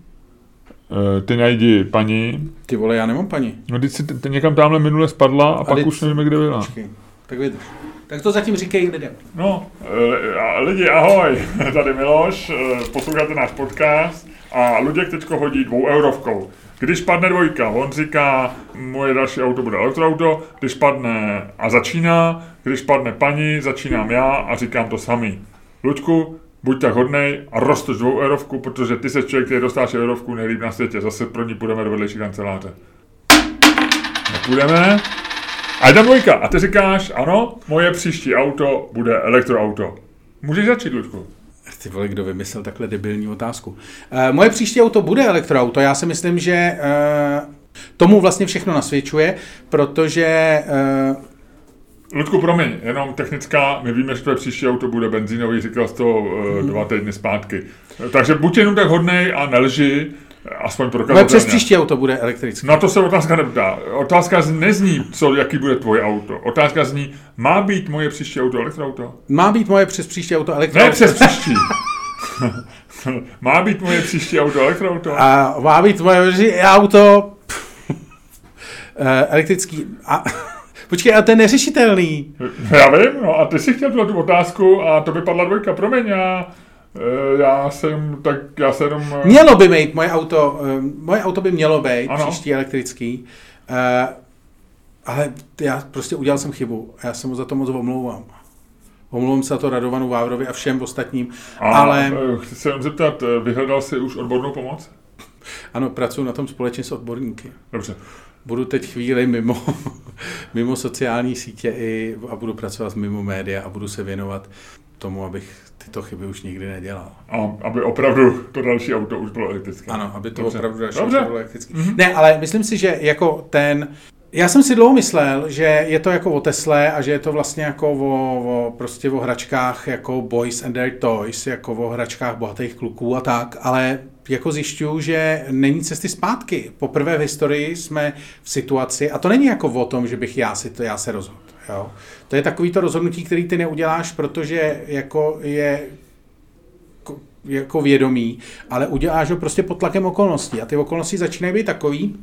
eh, ty najdi paní. Ty vole, já nemám paní. No, teď si ty někam tamhle minule spadla a, pak teď- už nevíme, kde byla. Počkej, tak vydrž. Tak to zatím říkej lidem. No, eh, a lidi, ahoj, tady Miloš, eh, posloucháte náš podcast a Luděk teďko hodí dvou eurovkou. Když padne dvojka, on říká, moje další auto bude elektroauto, když padne a začíná, když padne paní, začínám já a říkám to samý. Luďku, buď tak hodnej a roztoč dvou eurovku, protože ty se člověk, který dostáš eurovku nejlíp na světě, zase pro ní půjdeme do vedlejší kanceláře. Nepůjdeme, a jde dvojka. A ty říkáš, ano, moje příští auto bude elektroauto. Můžeš začít, Luďku. Ty vole, kdo vymyslel takhle debilní otázku. Uh, moje příští auto bude elektroauto. Já si myslím, že uh, tomu vlastně všechno nasvědčuje, protože uh, Ludku, promiň, jenom technická, my víme, že tvoje příští auto bude benzínový, říkal jsi to uh, dva týdny zpátky. Takže buď jenom tak hodnej a nelži, aspoň prokazatelně. přes příští auto bude elektrické. Na to se otázka neptá. Otázka nezní, co, jaký bude tvoje auto. Otázka zní, má být moje příští auto elektroauto? Má být moje přes příští auto Ne elektroauto. přes příští. má být moje příští auto elektroauto? A má být moje auto eh, elektrický. A, počkej, a to je neřešitelný. Já vím, no a ty si chtěl tu otázku a to vypadla dvojka, promiň, já, já jsem, tak já se jenom... eh, Mělo by mít moje auto, eh, moje auto by mělo být Ano. příští elektrický, eh, ale já prostě udělal jsem chybu a já se mu za to moc omlouvám. Omlouvám se za to Radovanu Vávrovi a všem ostatním, a, ale eh, Chci se jenom zeptat, eh, vyhledal jsi už odbornou pomoc? ano, pracuji na tom společně s odborníky. Dobře. Budu teď chvíli mimo, mimo sociální sítě i, a budu pracovat mimo média a budu se věnovat tomu, abych tyto chyby už nikdy nedělal. A aby opravdu to další auto už bylo elektrické. Ano, aby to Dobře. opravdu další Dobře. auto bylo elektrický. Ne, ale myslím si, že jako ten... Já jsem si dlouho myslel, že je to jako o Tesle a že je to vlastně jako o, o, prostě o hračkách jako Boys and Their Toys, jako o hračkách bohatých kluků a tak, ale jako zjišťuju, že není cesty zpátky. Poprvé v historii jsme v situaci, a to není jako o tom, že bych já si to, já se rozhodl. Jo? To je takový to rozhodnutí, který ty neuděláš, protože jako je ko- jako vědomí, ale uděláš ho prostě pod tlakem okolností. A ty okolnosti začínají být takový,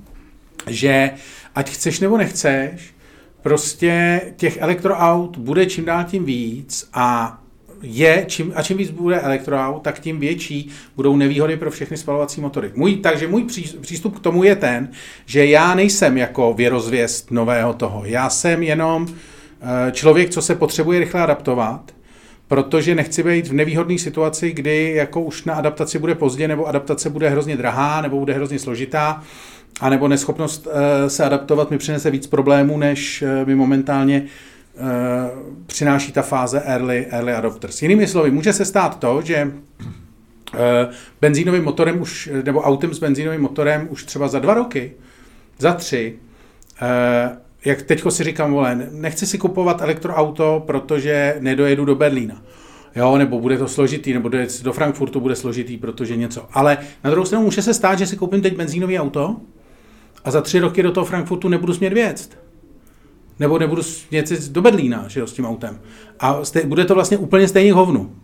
že ať chceš nebo nechceš, prostě těch elektroaut bude čím dál tím víc a je, čím, a čím víc bude elektroaut, tak tím větší budou nevýhody pro všechny spalovací motory. Můj, takže můj pří- přístup k tomu je ten, že já nejsem jako věrozvěst nového toho. Já jsem jenom eh, člověk, co se potřebuje rychle adaptovat, protože nechci být v nevýhodné situaci, kdy jako už na adaptaci bude pozdě, nebo adaptace bude hrozně drahá, nebo bude hrozně složitá, a nebo neschopnost eh, se adaptovat mi přinese víc problémů, než eh, mi momentálně eh, přináší ta fáze early, early adopters. Jinými slovy, může se stát to, že eh, benzínovým motorem už, nebo autem s benzínovým motorem už třeba za dva roky, za tři, eh, jak teďko si říkám, vole, nechci si kupovat elektroauto, protože nedojedu do Berlína. Jo, nebo bude to složitý, nebo do Frankfurtu bude složitý, protože něco. Ale na druhou stranu může se stát, že si koupím teď benzínový auto a za tři roky do toho Frankfurtu nebudu smět věct. Nebo nebudu smět do Berlína, že jo, s tím autem. A bude to vlastně úplně stejně hovnu.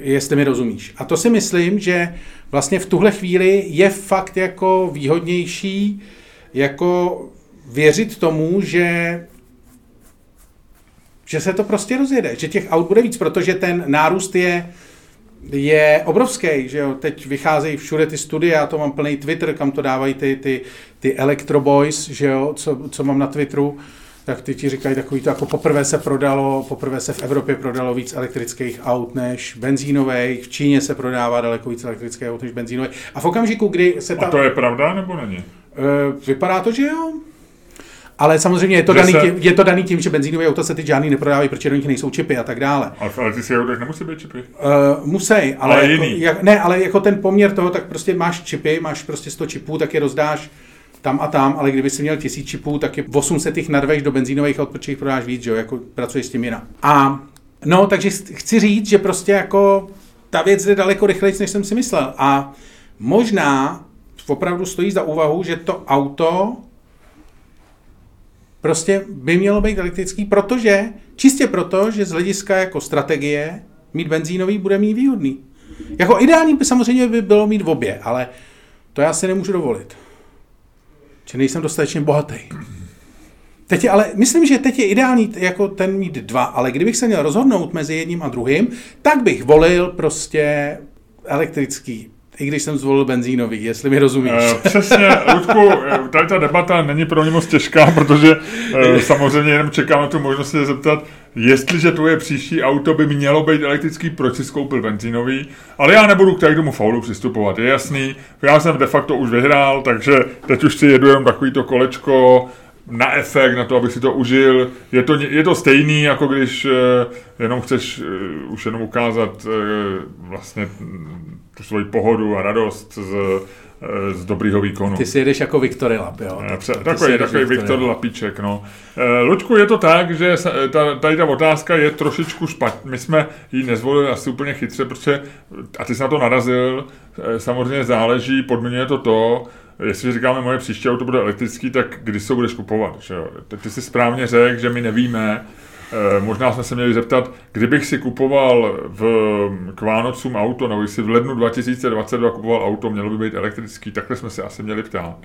jestli mi rozumíš. A to si myslím, že vlastně v tuhle chvíli je fakt jako výhodnější jako věřit tomu, že že se to prostě rozjede, že těch aut bude víc, protože ten nárůst je, je obrovský, že jo, teď vycházejí všude ty studie, já to mám plný Twitter, kam to dávají ty, ty, ty Electroboys, že jo, co, co mám na Twitteru, tak ty ti říkají takový to, jako poprvé se prodalo, poprvé se v Evropě prodalo víc elektrických aut než benzínových, v Číně se prodává daleko víc elektrických aut než benzínových. A v okamžiku, kdy se ta... A to je pravda nebo není? Vypadá to, že jo. Ale samozřejmě je to, daný se... tím, je to daný tím, že benzínové auta se ty žádný neprodávají, protože do nich nejsou čipy a tak dále. Ale v elektrických autech nemusí být čipy? Uh, musí, ale, ale jako, jiný. Jak, ne, ale jako ten poměr toho, tak prostě máš čipy, máš prostě 100 čipů, tak je rozdáš tam a tam, ale kdyby si měl tisíc čipů, tak je 800 jich narveš do benzínových aut, protože jich prodáš víc, že jo, jako pracuješ s tím jinak. A no, takže chci říct, že prostě jako ta věc jde daleko rychleji, než jsem si myslel. A možná opravdu stojí za úvahu, že to auto prostě by mělo být elektrický, protože, čistě proto, že z hlediska jako strategie mít benzínový bude mít výhodný. Jako ideální by samozřejmě by bylo mít v obě, ale to já si nemůžu dovolit. Že nejsem dostatečně bohatý. Teď je, ale myslím, že teď je ideální jako ten mít dva, ale kdybych se měl rozhodnout mezi jedním a druhým, tak bych volil prostě elektrický i když jsem zvolil benzínový, jestli mi rozumíš. Uh, přesně, Ludku, eh, tady ta debata není pro ně moc těžká, protože uh, samozřejmě jenom čekám na tu možnost se zeptat, jestliže tvoje příští auto by mělo být elektrický, proč si skoupil benzínový, ale já nebudu k tomu faulu přistupovat, je jasný, já jsem de facto už vyhrál, takže teď už si jedu jenom takovýto kolečko, na efekt, na to, abych si to užil. Je to, je to stejný, jako když uh, jenom chceš uh, už jenom ukázat uh, vlastně tu svoji pohodu a radost z, eh, z dobrýho výkonu. Ty si jedeš jako Viktory Lap, jo? Pře- takový, takový Viktor Lapíček, no. Eh, Lučku, je to tak, že ta, tady ta otázka je trošičku špatně. My jsme ji nezvolili asi úplně chytře, protože, a ty jsi na to narazil, eh, samozřejmě záleží, podmiňuje to to, jestli říkáme moje příští auto bude elektrický, tak kdy se budeš kupovat, že jo? Ty jsi správně řekl, že my nevíme, Eh, možná jsme se měli zeptat, kdybych si kupoval v, k Vánocům auto, nebo si v lednu 2022 kupoval auto, mělo by být elektrický, takhle jsme se asi měli ptát.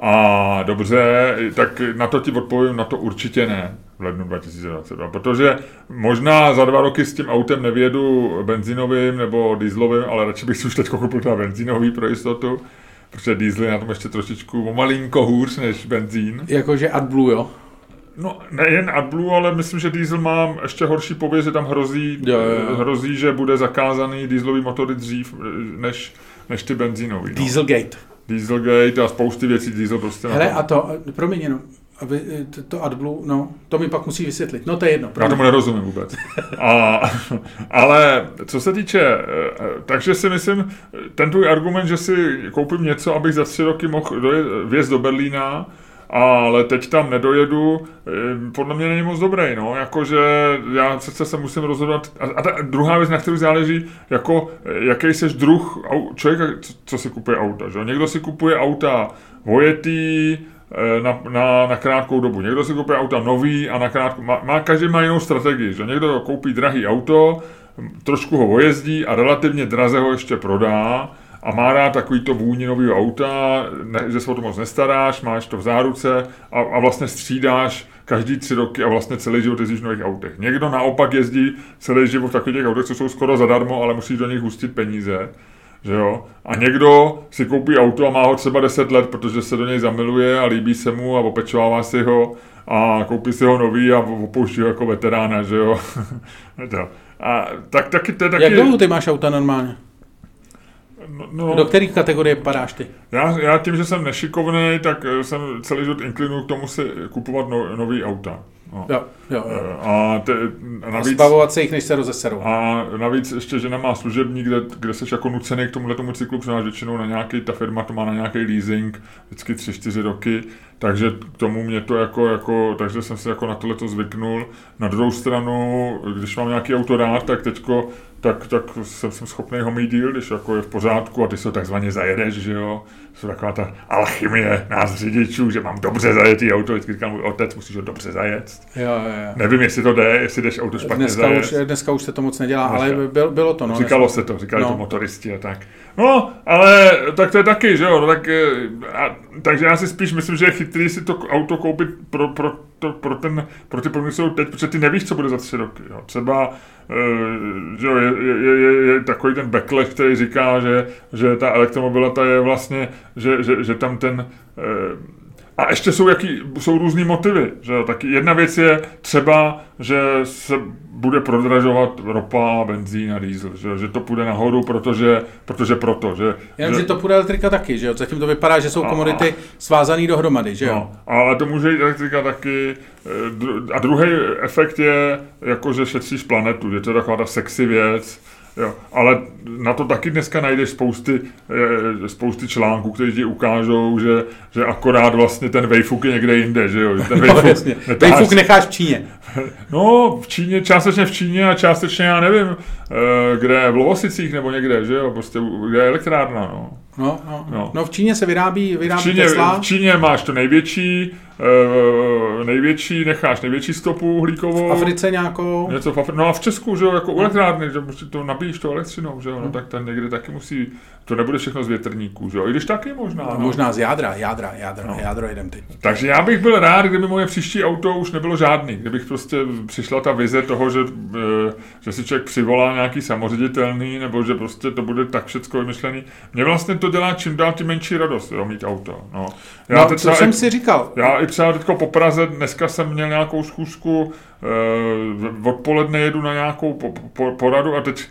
A dobře, tak na to ti odpovím, na to určitě ne v lednu 2022, protože možná za dva roky s tím autem nevědu benzinovým nebo dieselovým, ale radši bych si už teď koupil na benzínový pro jistotu, protože diesel je na tom ještě trošičku malinko hůř než benzín. Jakože AdBlue, jo? No, nejen AdBlue, ale myslím, že diesel má ještě horší pověst, že tam hrozí, jo, jo, hrozí, že bude zakázaný dieselový motory dřív než, než ty benzínový. No. Dieselgate. Dieselgate a spousty věcí diesel prostě Hele, a to, promiň jenom, aby to, to AdBlue, no, to mi pak musí vysvětlit. No to je jedno. Já tomu nerozumím vůbec. A, ale co se týče, eh, takže si myslím, ten tvůj argument, že si koupím něco, abych za tři roky mohl dojet, vězt do Berlína, ale teď tam nedojedu, eh, podle mě není moc dobrý, no, jakože já přece se musím rozhodovat, a, a ta druhá věc, na kterou záleží, jako eh, jaký jsi druh člověka, co, co si kupuje auta, že? Někdo si kupuje auta vojetý, eh, na, na, na krátkou dobu. Někdo si kupuje auta nový a na krátkou, má, má každý má jinou strategii, že někdo koupí drahý auto, trošku ho ojezdí a relativně draze ho ještě prodá, a má rád takový to vůni nového auta, ne, že se o to moc nestaráš, máš to v záruce a, a vlastně střídáš každý tři roky a vlastně celý život jezdíš v nových autech. Někdo naopak jezdí celý život v takových těch autech, co jsou skoro zadarmo, ale musí do nich hustit peníze. Že jo? A někdo si koupí auto a má ho třeba 10 let, protože se do něj zamiluje a líbí se mu a opečovává si ho a koupí si ho nový a opouští ho jako veterána, že jo. a tak, taky, to je taky... Jak dlouho ty máš auta normálně? No, no, Do které kategorie padáš ty? Já, já tím, že jsem nešikovný, tak eh, jsem celý život inklinuji k tomu si kupovat no, nový auta. No. Jo, jo, jo. Eh, a, te, navíc, a zbavovat se jich, než se rozeserou. A navíc ještě, že nemá služební, kde, kde jsi jako nucený k tomuhle tomu cyklu, protože většinou na nějaký, ta firma to má na nějaký leasing, vždycky tři, čtyři roky, takže k tomu mě to jako, jako takže jsem si jako na tohle to zvyknul. Na druhou stranu, když mám nějaký auto rád, tak teďko tak, tak jsem, jsem schopný ho mít díl, když jako je v pořádku a ty se takzvaně zajedeš, že jo. Jsou taková ta alchymie nás řidičů, že mám dobře zajetý auto, vždycky říkám, můj otec, musíš ho dobře zajet. Jo, jo, jo. Nevím, jestli to jde, jestli jdeš auto špatně Dneska zajet. už, dneska už se to moc nedělá, Dneska. ale bylo, bylo to. No, Říkalo se to, říkali No. to motoristi a tak. No, ale tak to je taky, že jo, no, tak, eh, a, takže já si spíš myslím, že je chytrý si to auto koupit pro, pro, to, pro, ten, pro ty jsou teď, protože ty nevíš, co bude za tři roky. Jo. Třeba eh, že jo, je, je, je, je, takový ten backlash, který říká, že, že ta elektromobilita je vlastně, že, že, že tam ten eh, a ještě jsou, jaký, jsou různý motivy. Že jo? Tak jedna věc je třeba, že se bude prodražovat ropa, benzín a diesel, že, že to půjde nahoru, protože, protože proto. Že, Jenom, že to půjde elektrika taky, že jo? Zatím to vypadá, že jsou A- komodity svázané dohromady, že jo? No, ale to může jít elektrika taky. eh, A druhý efekt je, jako že šetříš planetu, že to je taková ta sexy věc. Jo, ale na to taky dneska najdeš spousty, eh, spousty článků, které ti ukážou, že, že akorát vlastně ten vejfuk je někde jinde, že jo? Že ten No, vejfuk jasně. netáháš- Vejfuk necháš v Číně. No, v Číně, částečně v Číně a částečně, já nevím, eh, kde, v Lovosicích nebo někde, že jo, prostě, kde je elektrárna, no. No, no, No. no. no v Číně se vyrábí, V vyrábí Číně, Tesla. v Číně máš to největší, největší, necháš největší stopu uhlíkovou. V Africe nějakou. Něco v Afri- no a v Česku, že jo, jako u elektrárny, že prostě to nabíjíš to elektřinou, že jo, no tak ten někde taky musí, to nebude všechno z větrníků, že jo, i když taky možná, no. Možná z jádra, jádra, jádra, no. jádro jedem teď. Takže já bych byl rád, kdyby moje příští auto už nebylo žádný. Kdybych prostě přišla ta vize toho, že, eh, že si člověk přivolá nějaký samoředitelný, nebo že prostě to bude tak všecko vymyšlený. Mně vlastně to dělá čím dál tím menší radost, jo, mít auto. No. No, teď to třeba jsem i- si říkal. já i třeba teďko po Praze, dneska jsem měl nějakou schůzku, eh, odpoledne jedu na nějakou po, po, poradu a teď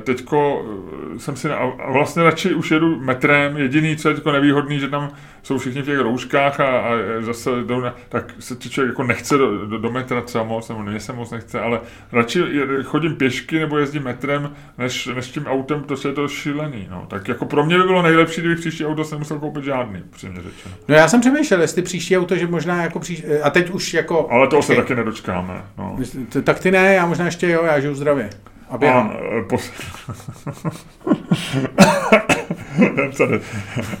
teďko eh, jsem si, na- a vlastně radši už jedu metrem, jediný, co je teďko nevýhodný, že tam jsou všichni v těch rouškách a, a zase jdou na, tak se ti člověk jako nechce do, do, do metra třeba moc, nebo mě se moc nechce, ale radši chodím pěšky nebo jezdím metrem, než, než tím autem, protože je to šílený, no. Tak jako pro mě by bylo nejlepší, kdybych příští auto jsem musel koupit žádný, přímě řečeno. No já jsem přemýšlel, jestli příští auto, že možná jako příš... A teď už jako... Ale toho se taky nedočkáme, no. Tak ty ne, já možná ještě jo, já žiju zdravě. A běhám. A, eh, pos...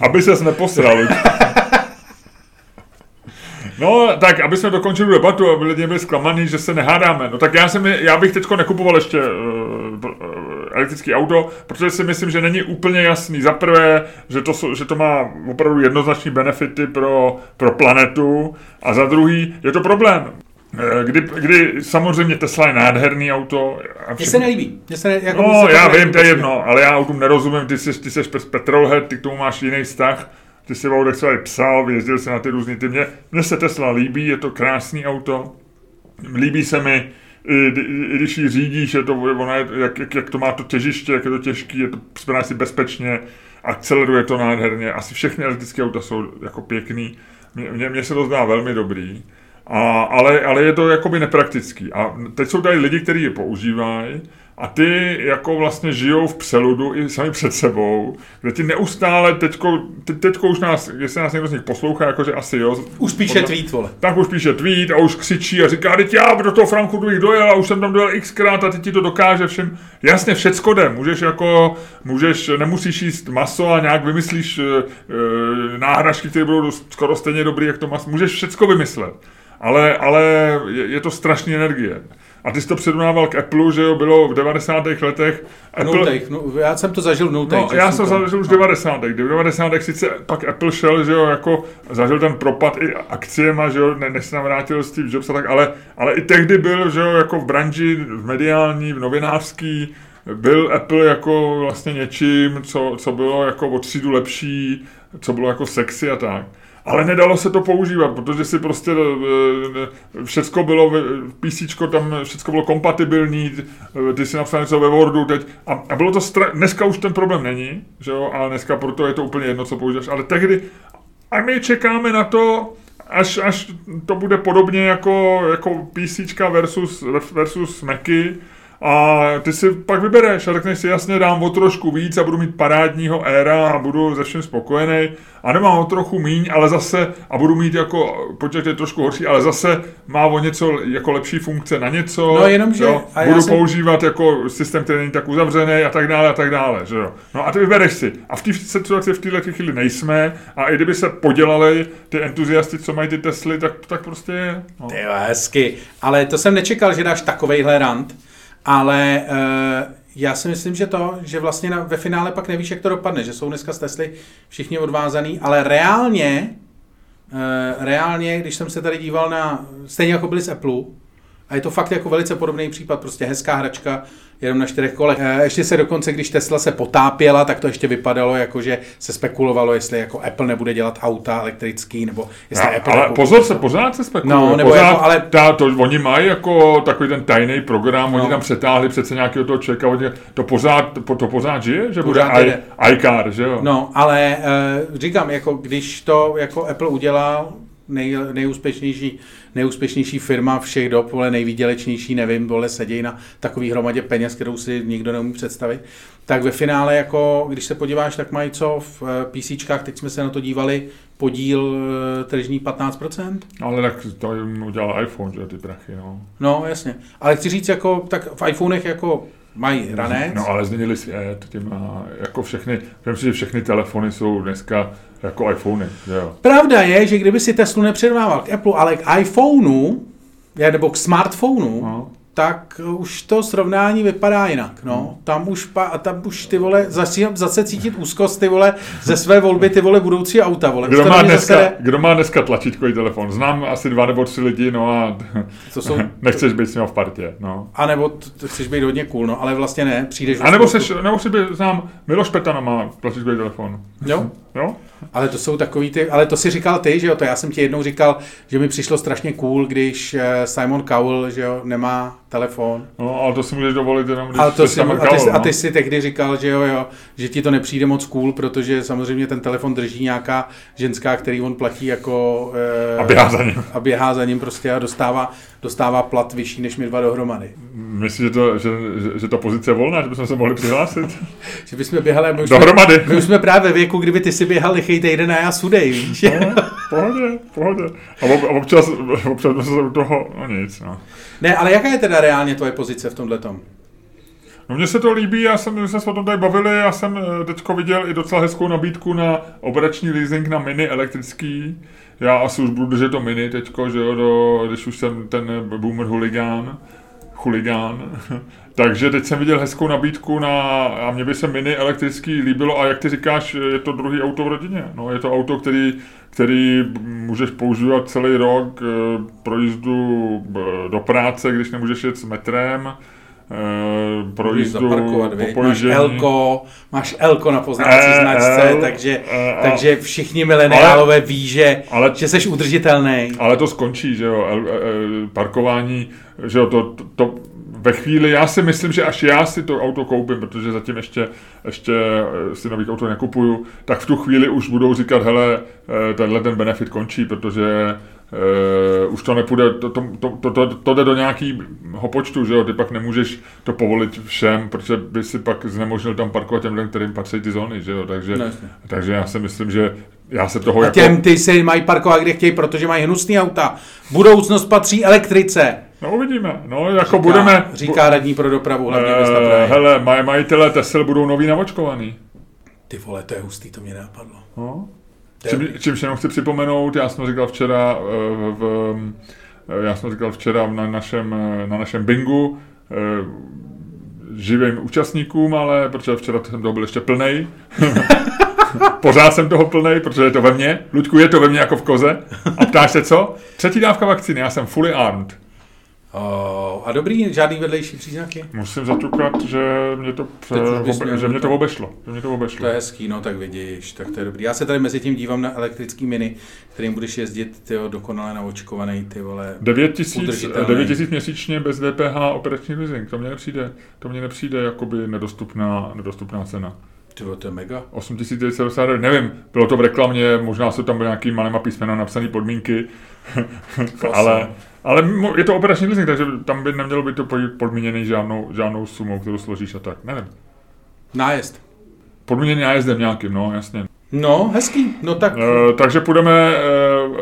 Aby ses neposral. No, tak, aby jsme dokončili debatu, aby lidi byli zklamaný, že se nehádáme. No tak já, jsem, já bych teď nekupoval ještě uh, elektrický auto, protože si myslím, že není úplně jasný. Za prvé, že to, že to má opravdu jednoznačné benefity pro, pro planetu a za druhý, je to problém. Eh, Kdy, kdy samozřejmě Tesla je nádherný auto. a Mně se nelíbí. Mně se ne, jako No, se já vím, to je jedno, ale já autům nerozumím, ty jsi, ty jsi petrolhead, ty k tomu máš jiný vztah, ty si v autech třeba i psal, jezdil si na ty různý ty. Mně, mně se Tesla líbí, je to krásný auto, líbí se mi, i, i, i když ji řídíš, je to, ona je, jak, jak, jak, to má to těžiště, jak je to těžký, je to spadá si bezpečně, akceleruje to nádherně, asi všechny elektrické auta jsou jako pěkný, mně se to zdá velmi dobrý. A, ale, ale je to jakoby nepraktický. A teď jsou tady lidi, kteří je používají a ty jako vlastně žijou v přeludu i sami před sebou, kde ti neustále teďko, te, teďko už nás, jestli nás někdo z nich poslouchá, jakože asi jo. Už píše podle- tweet, vole. tak už píše tweet a už křičí a říká, teď já do toho Frankfurtu bych dojel a už jsem tam dojel xkrát a teď ti to dokáže všem. Jasně, všecko jde, můžeš jako, můžeš, nemusíš jíst maso a nějak vymyslíš e, náhražky, které budou skoro stejně dobrý, jak to maso, můžeš všecko vymyslet. Ale, ale je, je to strašný energie. A ty jsi to předunával k Apple, že jo, bylo v 90. letech. Nultech, no, já jsem to zažil v. No, že já jsem jsem to- zažil už v 90. kdy v 90. sice pak Apple šel, že jo, jako zažil ten propad i akciema, že jo, ne, než se nám vrátil Steve Jobs a tak, ale, ale i tehdy byl, že jo, jako v branži, v mediální, v novinářský, byl Apple jako vlastně něčím, co, co bylo jako o třídu lepší, co bylo jako sexy a tak. Ale nedalo se to používat, protože si prostě eh, všecko bylo, PC tam všecko bylo kompatibilní, eh, ty si napsal něco ve Wordu teď. A, a bylo to, stra- dneska už ten problém není, že jo, ale dneska proto je to úplně jedno, co používáš, ale tehdy a my čekáme na to, až, až to bude podobně jako, jako PC versus, versus Macy a ty si pak vybereš a řekneš si jasně dám o trošku víc a budu mít parádního éra a budu ze všem spokojený. A nemám o trochu míň, ale zase, a budu mít jako, počet je trošku horší, ale zase má o něco jako lepší funkce na něco. No jenom, že... Jo, a budu jsem- používat jako systém, který není tak uzavřený a tak dále a tak dále, že jo. No a ty vybereš si. A v té situaci v této chvíli nejsme a i kdyby se podělali ty entuziasti, co mají ty Tesly, tak, tak prostě je. No. Ty jo, hezky. Ale to jsem nečekal, že dáš takovejhle rant. Ale uh, já si myslím, že to, že vlastně na, ve finále pak nevíš, jak to dopadne, že jsou dneska z Tesly všichni odvázaný, ale reálně, uh, reálně, když jsem se tady díval na, stejně jako byli z Apple, a je to fakt jako velice podobný případ, prostě hezká hračka, jenom na čtyřech kolech. Eh, Ještě se dokonce, když Tesla se potápěla, tak to ještě vypadalo jako, že se spekulovalo, jestli jako Apple nebude dělat auta elektrický, nebo jestli Já, Apple ale jako- pozor se, pořád se spekuluje. No, nebo pořád, jako, ale- ta, to, oni mají jako takový ten tajný program, No. oni tam přetáhli přece nějakého toho člověka, oni, to, pořád, to, to pořád žije, že Pořád bude i, iCar, že jo? No, ale uh, říkám, jako když to jako Apple udělal, nej, nejúspěšnější, nejúspěšnější firma všech dob, vole, nejvýdělečnější, nevím, vole, sedějí na takový hromadě peněz, kterou si nikdo neumí představit, tak ve finále, jako, když se podíváš, tak mají co v uh, PCčkách, teď jsme se na to dívali, podíl uh, tržní 15%? Ale tak to jim udělal iPhone, že ty prachy, no. No, jasně. Ale chci říct, jako, tak v iPhonech jako mají ranec. No ale změnili svět, tím jako všechny, myslím, že všechny telefony jsou dneska jako iPhony, že jo. Pravda je, že kdyby si Teslu nepředával k Apple, ale k iPhoneu, nebo k smartphonu, No. Tak už to srovnání vypadá jinak. No. Tam už, pa, a tam už ty vole, zase, zase cítit úzkost ty vole ze své volby ty vole budoucí auta. Vole. Kdo má, dneska, zase- kdo má dneska tlačítkový telefon? Znám asi dva nebo tři lidi, no a To jsou, nechceš být s ním v partě, no. a nebo chceš být hodně cool, no, ale vlastně ne, přijdeš... A nebo, seš, nebo si by znám, Miloš Petana má tlačítkový telefon. Jo? Jo? Ale to jsou takový ty, ale to si říkal ty, že jo, to já jsem ti jednou říkal, že mi přišlo strašně cool, když eh, Simon Cowell, že jo, nemá telefon. No, ale to si můžeš dovolit jenom, když Ale to si, tam a, ty, Cowell, a no. ty si tehdy říkal, že jo, jo, že ti to nepřijde moc cool, protože samozřejmě ten telefon drží nějaká ženská, který on platí jako... eh, A běhá za ním. A běhá za ním prostě a dostává, dostává plat vyšší než my dva dohromady. Myslíš, že, to, že, že, že ta pozice je volná, že bychom se mohli přihlásit? Že bychom běhali, my už, jsme, Dohromady. my už jsme právě ve věku, kdyby ty si běhal lichej týden a já sudej, víš? No, pohodě, pohodě. A, ob, a občas, občas jsme se u toho, no nic, no. Ne, ale jaká je teda reálně tvoje pozice v tomhle tom? No mně se to líbí, já jsem, my jsme se o tom tady bavili, já jsem eh, teďko viděl i docela hezkou nabídku na operační leasing na mini elektrický. Já asi už budu držet to mini teďko, že jo, do, když už jsem ten boomer huligán, chuligán. Takže teď jsem viděl hezkou nabídku na, a mně by se mini elektrický líbilo a jak ty říkáš, je to druhý auto v rodině. No, je to auto, který, který můžeš používat celý rok eh, pro jízdu eh, do práce, když nemůžeš jet s metrem, eh, pro jízdu po máš. Elko, máš Elko na poznávací Eh, značce, El, takže, eh, takže všichni mileniálové ví, že, ale- že jsi udržitelný. Ale to skončí, že jo, parkování, že jo, to, to ve chvíli, já si myslím, že až já si to auto koupím, protože zatím ještě, ještě eh, si nových auto nekupuju, tak v tu chvíli už budou říkat, hele, eh, tenhle ten benefit končí, protože Uh, už to nepůjde, to, to, to, to, to, to jde do nějakého počtu, že jo, ty pak nemůžeš to povolit všem, protože by si pak znemožnil tam parkovat těm lidem, kterým patří ty zóny, že jo, takže, No, takže já si myslím, že já se toho A jako... těm ty si mají parkovat, kde chtějí, protože mají hnusný auta. Budoucnost patří elektrice. No uvidíme, no jako budeme... Říká radní pro dopravu hlavně města Eh, Prahy. hele, maj, majitelé Tesla budou noví navočkovaný. Ty vole, to je hustý, to mě nenapadlo. No. Čím, čímž jenom chci připomenout, já jsem říkal včera eh, v, eh, já jsem říkal včera na našem, na našem bingu živým účastníkům, ale protože včera jsem toho byl ještě plnej. Pořád jsem toho plnej, protože je to ve mně. Luďku, je to ve mně jako v koze. A ptáš se co? Třetí dávka vakcíny, já jsem fully armed. Oh, a dobrý, žádný vedlejší příznaky? Musím zaťukat, že mě to, bys obe, že mě to to. obešlo. Že mě to To obešlo. je hezký, no tak vidíš, tak to je dobrý. Já se tady mezi tím dívám na elektrický mini, kterým budeš jezdit, ty dokonale naočkovaný, ty vole. 9 tisíc, Udržitelný. 9 tisíc měsíčně bez DPH operační leasing, to mně nepřijde, to mně nepřijde jakoby nedostupná, nedostupná cena. Ty vole, to je mega. 8999, nevím, bylo to v reklamě, možná jsou tam byly nějaký malýma písmena napsané podmínky, ale, Ale je to operační leasing, takže tam by nemělo být to podmíněný žádnou, žádnou sumou, kterou složíš a tak. Nevím. Nájezd. Podmíněný nájezdem nějakým, no, jasně. No, hezký. No tak... E, takže půjdeme, e,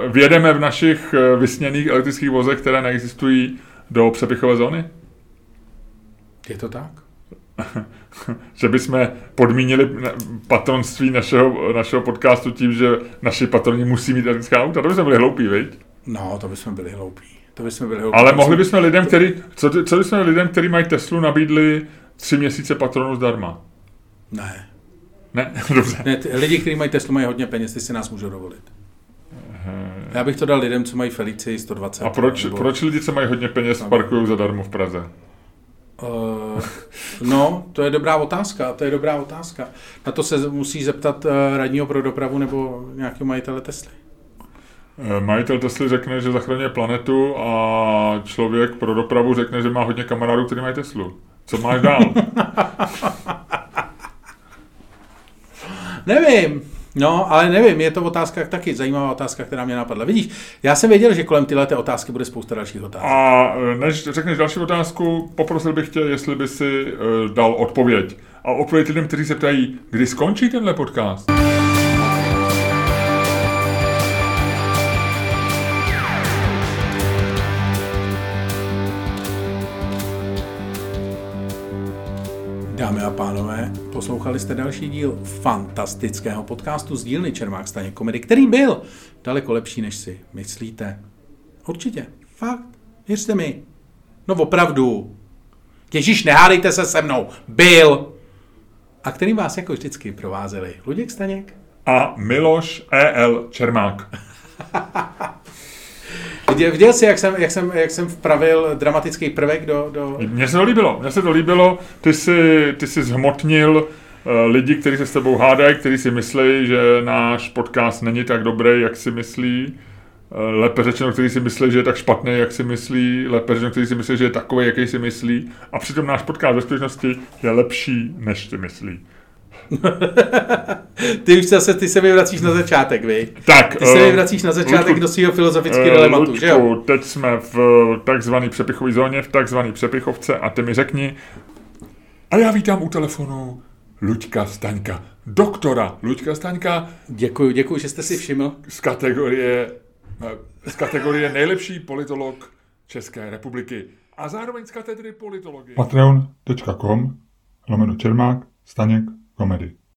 vědeme v našich e, vysněných elektrických vozech, které neexistují do přepichové zóny? Je to tak? že bychom podmínili patronství našeho, našeho podcastu tím, že naši patroni musí mít elektrická auta. To bychom byli hloupí, viď? No, to bychom byli hloupí. To bychom byli. Ale mohli bychom lidem, který, co, co bychom lidem, kteří mají Teslu, nabídli tři měsíce patronu zdarma? Ne. Ne, dobře. Ne, ty, lidi, kteří mají Teslu, mají hodně peněz, ty si nás můžou dovolit. Já bych to dal lidem, co mají Felici 120. A proč, nebo... proč lidi, co mají hodně peněz, parkují zadarmo v Praze? Uh, no, to je dobrá otázka, to je dobrá otázka. Na to se musí zeptat uh, radního pro dopravu nebo nějakého majitele Tesly. Eh, majitel Tesly řekne, že zachraňuje planetu a člověk pro dopravu řekne, že má hodně kamarádů, kteří mají Teslu. Co máš dál? Nevím. No, ale nevím, je to otázka taky, zajímavá otázka, která mě napadla. Vidíš, já jsem věděl, že kolem tyhle otázky bude spousta dalších otázek. A e, než řekneš další otázku, poprosil bych tě, jestli by si uh, dal odpověď. A odpověď lidem, kteří se ptají, kdy skončí tenhle podcast. Poslouchali jste další díl fantastického podcastu z dílny Čermák staně komedy, který byl daleko lepší, než si myslíte. Určitě. Fakt. Věřte mi. No opravdu. Ježíš, nehádejte se se mnou. Byl. A který vás jako vždycky provázeli Luděk Staněk a Miloš E.L. Čermák. Viděl, viděl jsi, jak jsem, jak, jsem, jak jsem vpravil dramatický prvek do... do... Mně se to líbilo, mně se to líbilo. Ty jsi, ty jsi zhmotnil uh, lidi, kteří se s tebou hádají, kteří si myslí, že náš podcast není tak dobrý, jak si myslí. Uh, lépe řečeno, kteří si myslí, že je tak špatný, jak si myslí. Lépe řečeno, kteří si myslí, že je takový, jaký si myslí. A přitom náš podcast ve skutečnosti je lepší, než si myslí. Ty už zase, ty se mi vracíš na začátek, vy. Tak. Ty se mi eh, vracíš na začátek Ludku, do svého filozofického uh, dilematu, že jo? teď jsme v takzvané přepichové zóně, v takzvané přepichovce a ty mi řekni, a já vítám u telefonu Luďka Staňka, doktora Luďka Staňka. Děkuji, děkuji, že jste si všiml. Z kategorie, eh, z kategorie nejlepší politolog České republiky a zároveň z katedry politologie. Patreon.com lomeno Čermák Staněk comedy